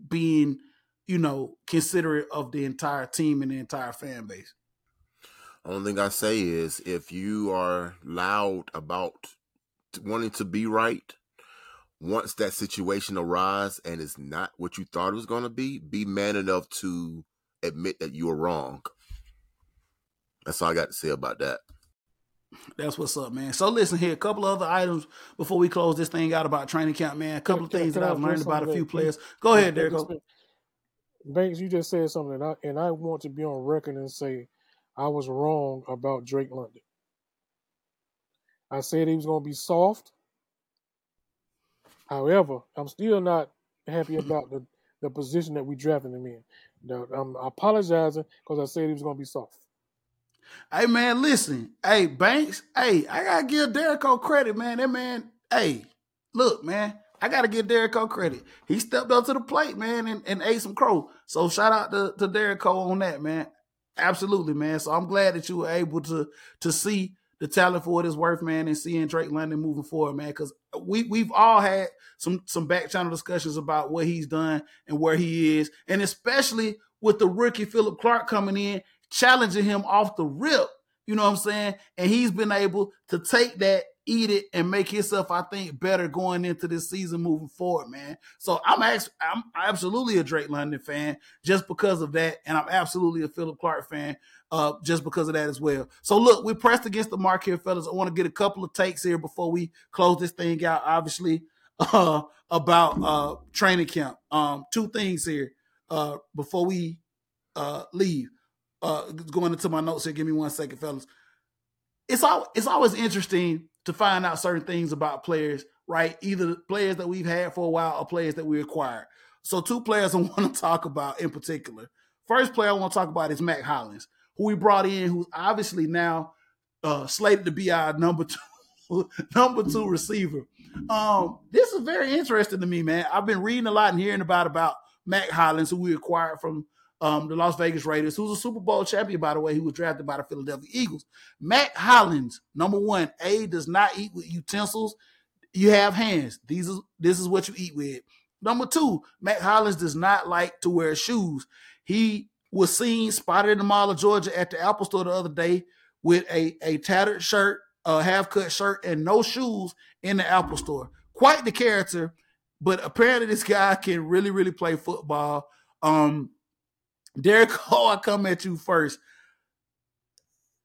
being, you know, considerate of the entire team and the entire fan base? Only thing I say is if you are loud about wanting to be right, once that situation arises and it's not what you thought it was going to be, be man enough to admit that you were wrong. That's all I got to say about that. That's what's up, man. So listen here, a couple of other items before we close this thing out about training camp, man. A couple can, of things that I've learned about a few players. Go ahead, Derek. Banks, you just said something, and I, and I want to be on record and say I was wrong about Drake London. I said he was going to be soft. However, I'm still not happy about the, the position that we drafted him in. I'm apologizing because I said he was going to be soft. Hey man, listen. Hey Banks. Hey, I gotta give Derrico credit, man. That man. Hey, look, man. I gotta give Derrico credit. He stepped up to the plate, man, and, and ate some crow. So shout out to, to on that, man. Absolutely, man. So I'm glad that you were able to to see the talent for what it's worth, man, and seeing Drake London moving forward, man. Because we we've all had some some back channel discussions about what he's done and where he is, and especially with the rookie Philip Clark coming in, challenging him off the rip. You know what I'm saying? And he's been able to take that eat it and make himself, I think, better going into this season moving forward, man. So I'm actually, I'm absolutely a Drake London fan just because of that, and I'm absolutely a Philip Clark fan uh, just because of that as well. So look, we pressed against the mark here, fellas. I want to get a couple of takes here before we close this thing out. Obviously, uh, about uh, training camp. Um, two things here uh, before we uh, leave. Uh, going into my notes here. Give me one second, fellas. It's all it's always interesting to find out certain things about players, right? Either players that we've had for a while or players that we acquired. So, two players I want to talk about in particular. First player I want to talk about is Mack Hollins, who we brought in, who's obviously now uh, slated to be our number two number two receiver. Um, this is very interesting to me, man. I've been reading a lot and hearing about about Mack Hollins, who we acquired from um, the Las Vegas Raiders, who's a Super Bowl champion, by the way. He was drafted by the Philadelphia Eagles. Mack Hollins, number one, A does not eat with utensils. You have hands. These is this is what you eat with. Number two, Mack Hollins does not like to wear shoes. He was seen spotted in the Mall of Georgia at the Apple Store the other day with a, a tattered shirt, a half cut shirt, and no shoes in the Apple Store. Quite the character, but apparently this guy can really, really play football. Um, Derek Cole, I come at you first.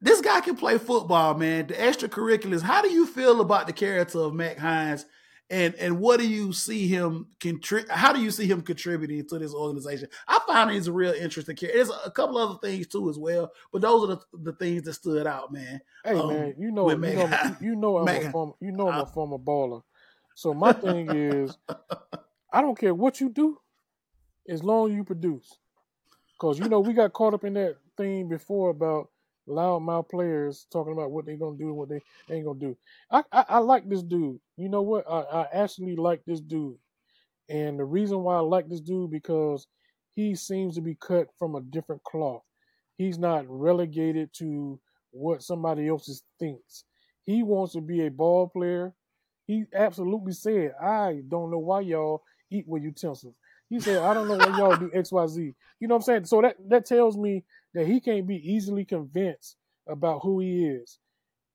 This guy can play football, man. The extracurriculars. How do you feel about the character of Mack Hines? And and what do you see him contribute? How do you see him contributing to this organization? I find he's a real interesting character. There's a couple other things too as well, but those are the, the things that stood out, man. Hey um, man, you know, you know, you know, I'm a former, you know, I'm a former baller. So my thing is, I don't care what you do, as long as you produce. Because you know we got caught up in that thing before about loudmouth players talking about what they're gonna do and what they ain't gonna do. I, I, I like this dude. You know what? I, I actually like this dude, and the reason why I like this dude because he seems to be cut from a different cloth. He's not relegated to what somebody else thinks. He wants to be a ball player. He absolutely said, "I don't know why y'all eat with utensils." He said, "I don't know why y'all do X, Y, Z." You know what I'm saying? So that that tells me that he can't be easily convinced about who he is.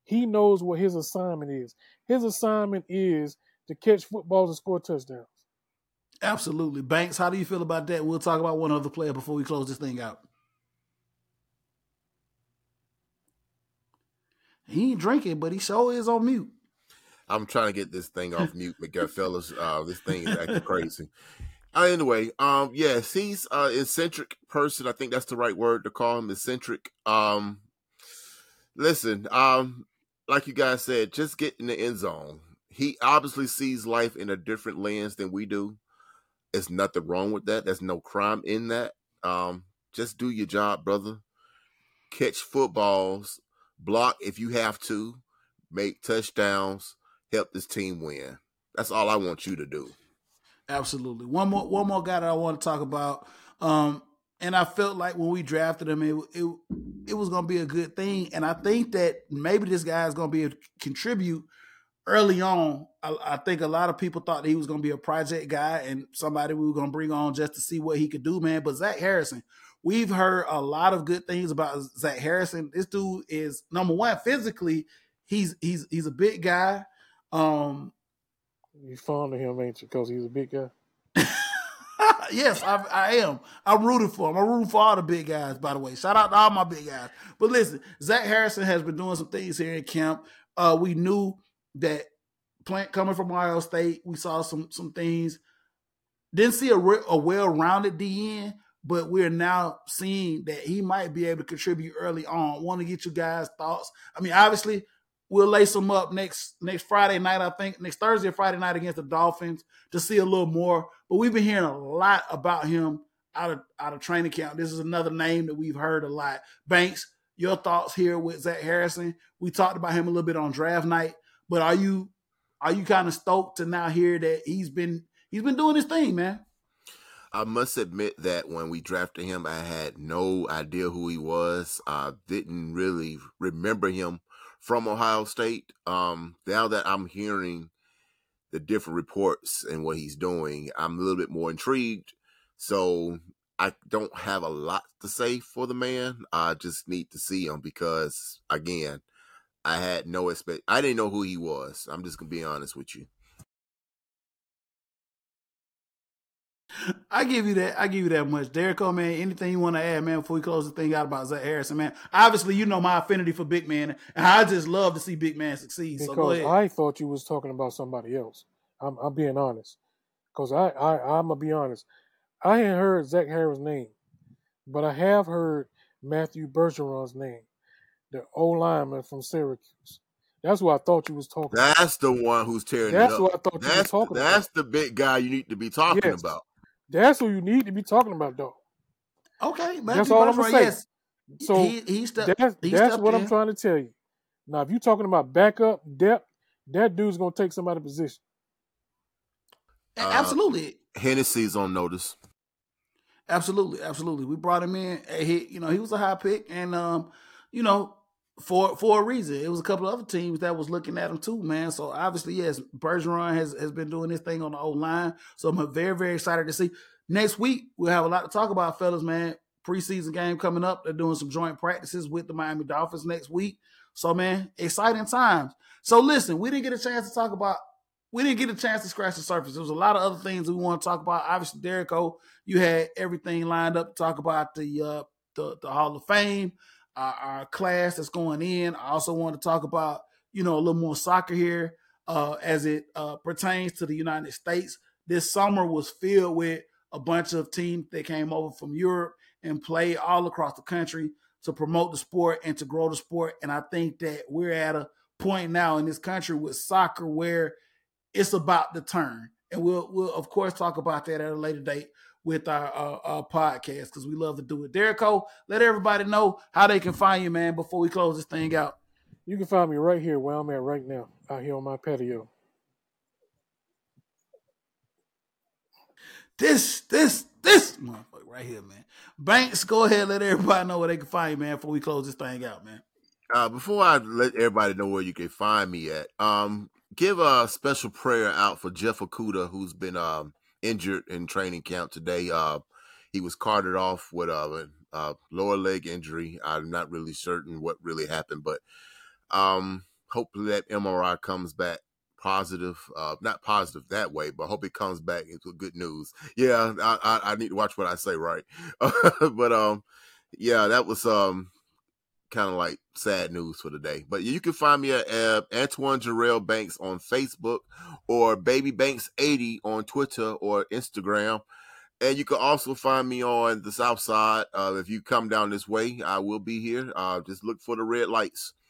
He knows what his assignment is. His assignment is to catch footballs and score touchdowns. Absolutely. Banks, how do you feel about that? We'll talk about one other player before we close this thing out. He ain't drinking, but he sure is on mute. I'm trying to get this thing off mute, but fellas, uh, this thing is acting crazy. Uh, anyway, um, yes, he's an eccentric person. I think that's the right word to call him, eccentric. Um, listen, um, like you guys said, just get in the end zone. He obviously sees life in a different lens than we do. There's nothing wrong with that. There's no crime in that. Um, just do your job, brother. Catch footballs, block if you have to, make touchdowns, help this team win. That's all I want you to do. Absolutely. One more one more guy that I want to talk about. Um, and I felt like when we drafted him, it it, it was going to be a good thing. And I think that maybe this guy is going to be a contribute early on. I, I, think a lot of people thought that he was going to be a project guy and somebody we were going to bring on just to see what he could do, man. But Zach Harrison, we've heard a lot of good things about Zach Harrison. This dude is number one physically. He's he's he's a big guy. Um, you fond of him, ain't you? Because he's a big guy. yes, I, I, am. I'm rooting for him. I'm rooting for all the big guys, by the way. Shout out to all my big guys. But listen, Zach Harrison has been doing some things here in camp. Uh, we knew that plant coming from Ohio State, we saw some some things. Didn't see a, re- a well-rounded DN, but we're now seeing that he might be able to contribute early on. Want to get you guys' thoughts? I mean, obviously, we'll lace them up next next Friday night, I think, next Thursday or Friday night against the Dolphins to see a little more. But we've been hearing a lot about him out of out of training camp. This is another name that we've heard a lot. Banks, your thoughts here with Zach Harrison? We talked about him a little bit on draft night, but are you are you kind of stoked to now hear that he's been he's been doing his thing, man? I must admit that when we drafted him, I had no idea who he was. I didn't really remember him from Ohio State. Um, now that I'm hearing the different reports and what he's doing, I'm a little bit more intrigued. So I don't have a lot to say for the man. I just need to see him because again, I had no expect. I didn't know who he was. I'm just gonna be honest with you. I give you that. I give you that much. Derek, oh man, anything you want to add, man, before we close the thing out about Zach Harrison, man. Obviously, you know my affinity for big man, and I just love to see big man succeed. Because so go ahead. I thought you was talking about somebody else. I'm, I'm being honest. Because I, I, I'm gonna be honest. I ain't heard Zach Harris's name, but I have heard Matthew Bergeron's name, the old lineman from Syracuse. That's what I thought you was talking. That's about. the one who's tearing. That's what I thought that's, you was talking that's about. the big guy you need to be talking yes. about. That's who you need to be talking about, though. Okay, Matthew that's all I'm gonna say. Yes. So he, he that's, he that's what in. I'm trying to tell you. Now, if you're talking about backup depth, that dude's gonna take somebody's position. Uh, absolutely. Hennessy's on notice. Absolutely, absolutely. We brought him in. He, you know, he was a high pick, and um, you know, for for a reason. It was a couple of other teams that was looking at him too, man. So obviously, yes, Bergeron has has been doing this thing on the old line. So I'm very very excited to see. Next week we'll have a lot to talk about, fellas, man. Preseason game coming up. They're doing some joint practices with the Miami Dolphins next week. So man, exciting times. So listen, we didn't get a chance to talk about. We didn't get a chance to scratch the surface. There was a lot of other things we want to talk about. Obviously, Derek O, you had everything lined up to talk about the uh, the, the Hall of Fame our, our class that's going in. I also want to talk about, you know, a little more soccer here uh, as it uh, pertains to the United States. This summer was filled with a bunch of teams that came over from Europe and played all across the country to promote the sport and to grow the sport. And I think that we're at a point now in this country with soccer where it's about the turn. And we'll we'll of course talk about that at a later date with our, our, our podcast because we love to do it. Derek let everybody know how they can find you, man, before we close this thing out. You can find me right here where I'm at right now, out here on my patio. This, this, this motherfucker right here, man. Banks, go ahead, let everybody know where they can find you, man, before we close this thing out, man. Uh, before I let everybody know where you can find me at, um, give a special prayer out for Jeff Okudah, who's been um, injured in training camp today. Uh, he was carted off with a, a, lower leg injury. I'm not really certain what really happened, but um, hopefully that MRI comes back positive. Uh, not positive that way, but hope it comes back into good news. Yeah, I, I, I need to watch what I say, right? but um, yeah, that was um kind of like sad news for the day. But you can find me at uh, Antoine Jarrell Banks on Facebook or Baby Banks 80 on Twitter or Instagram. And you can also find me on the South Side. Uh, if you come down this way, I will be here. Uh, just look for the red lights.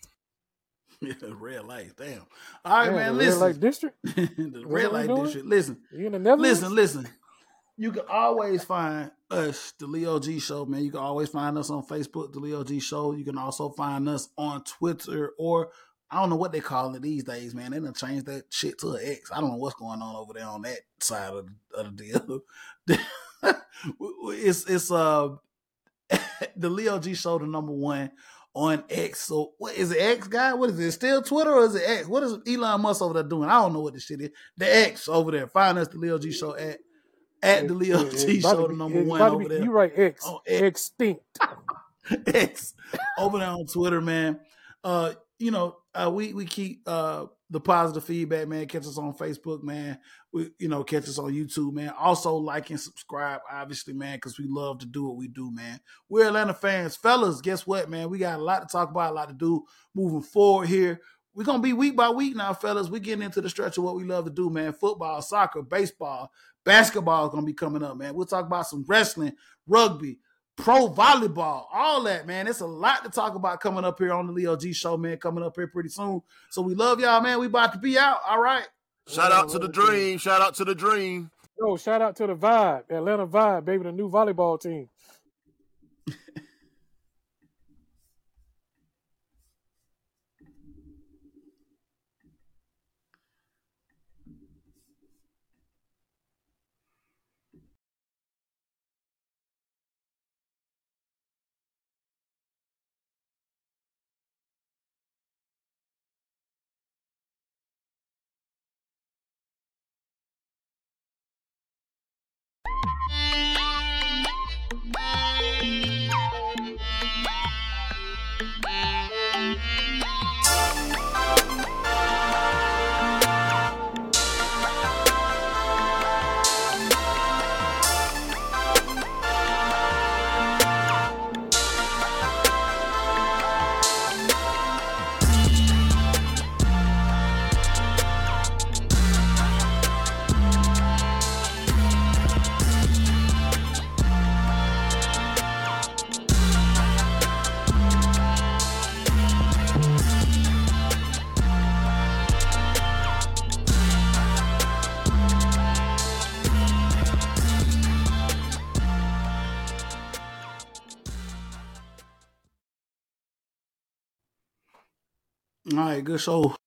Yeah, red light. Damn. All right, man. Red listen. light district. the red light district. Listen. You in the Netherlands? Listen, listen you can always find us, the Leo G Show, man. You can always find us on Facebook, the Leo G Show. You can also find us on Twitter or I don't know what they call it these days, man. They done changed that shit to an X. I don't know what's going on over there on that side of the, of the deal. it's it's uh the Leo G Show, the number one on X. So what is it? X guy? What is it? Still Twitter or is it X? What is Elon Musk over there doing? I don't know what this shit is. The X over there. Find us the Leo G Show at at the Leo G Show, the number one over be, there. You right, X, oh, X. extinct, X over there on Twitter, man. Uh, you know, uh, we we keep uh the positive feedback, man. Catch us on Facebook, man. We, you know, catch us on YouTube, man. Also, like and subscribe, obviously, man, because we love to do what we do, man. We're Atlanta fans, fellas. Guess what, man? We got a lot to talk about, a lot to do moving forward here. We're gonna be week by week now, fellas. We're getting into the stretch of what we love to do, man. Football, soccer, baseball, Basketball is gonna be coming up, man. We'll talk about some wrestling, rugby, pro volleyball, all that, man. It's a lot to talk about coming up here on the Leo G Show, man. Coming up here pretty soon. So we love y'all, man. We about to be out. All right. Shout out to the dream. Shout out to the dream. Yo, shout out to the vibe, Atlanta vibe, baby, the new volleyball team. All right, good show.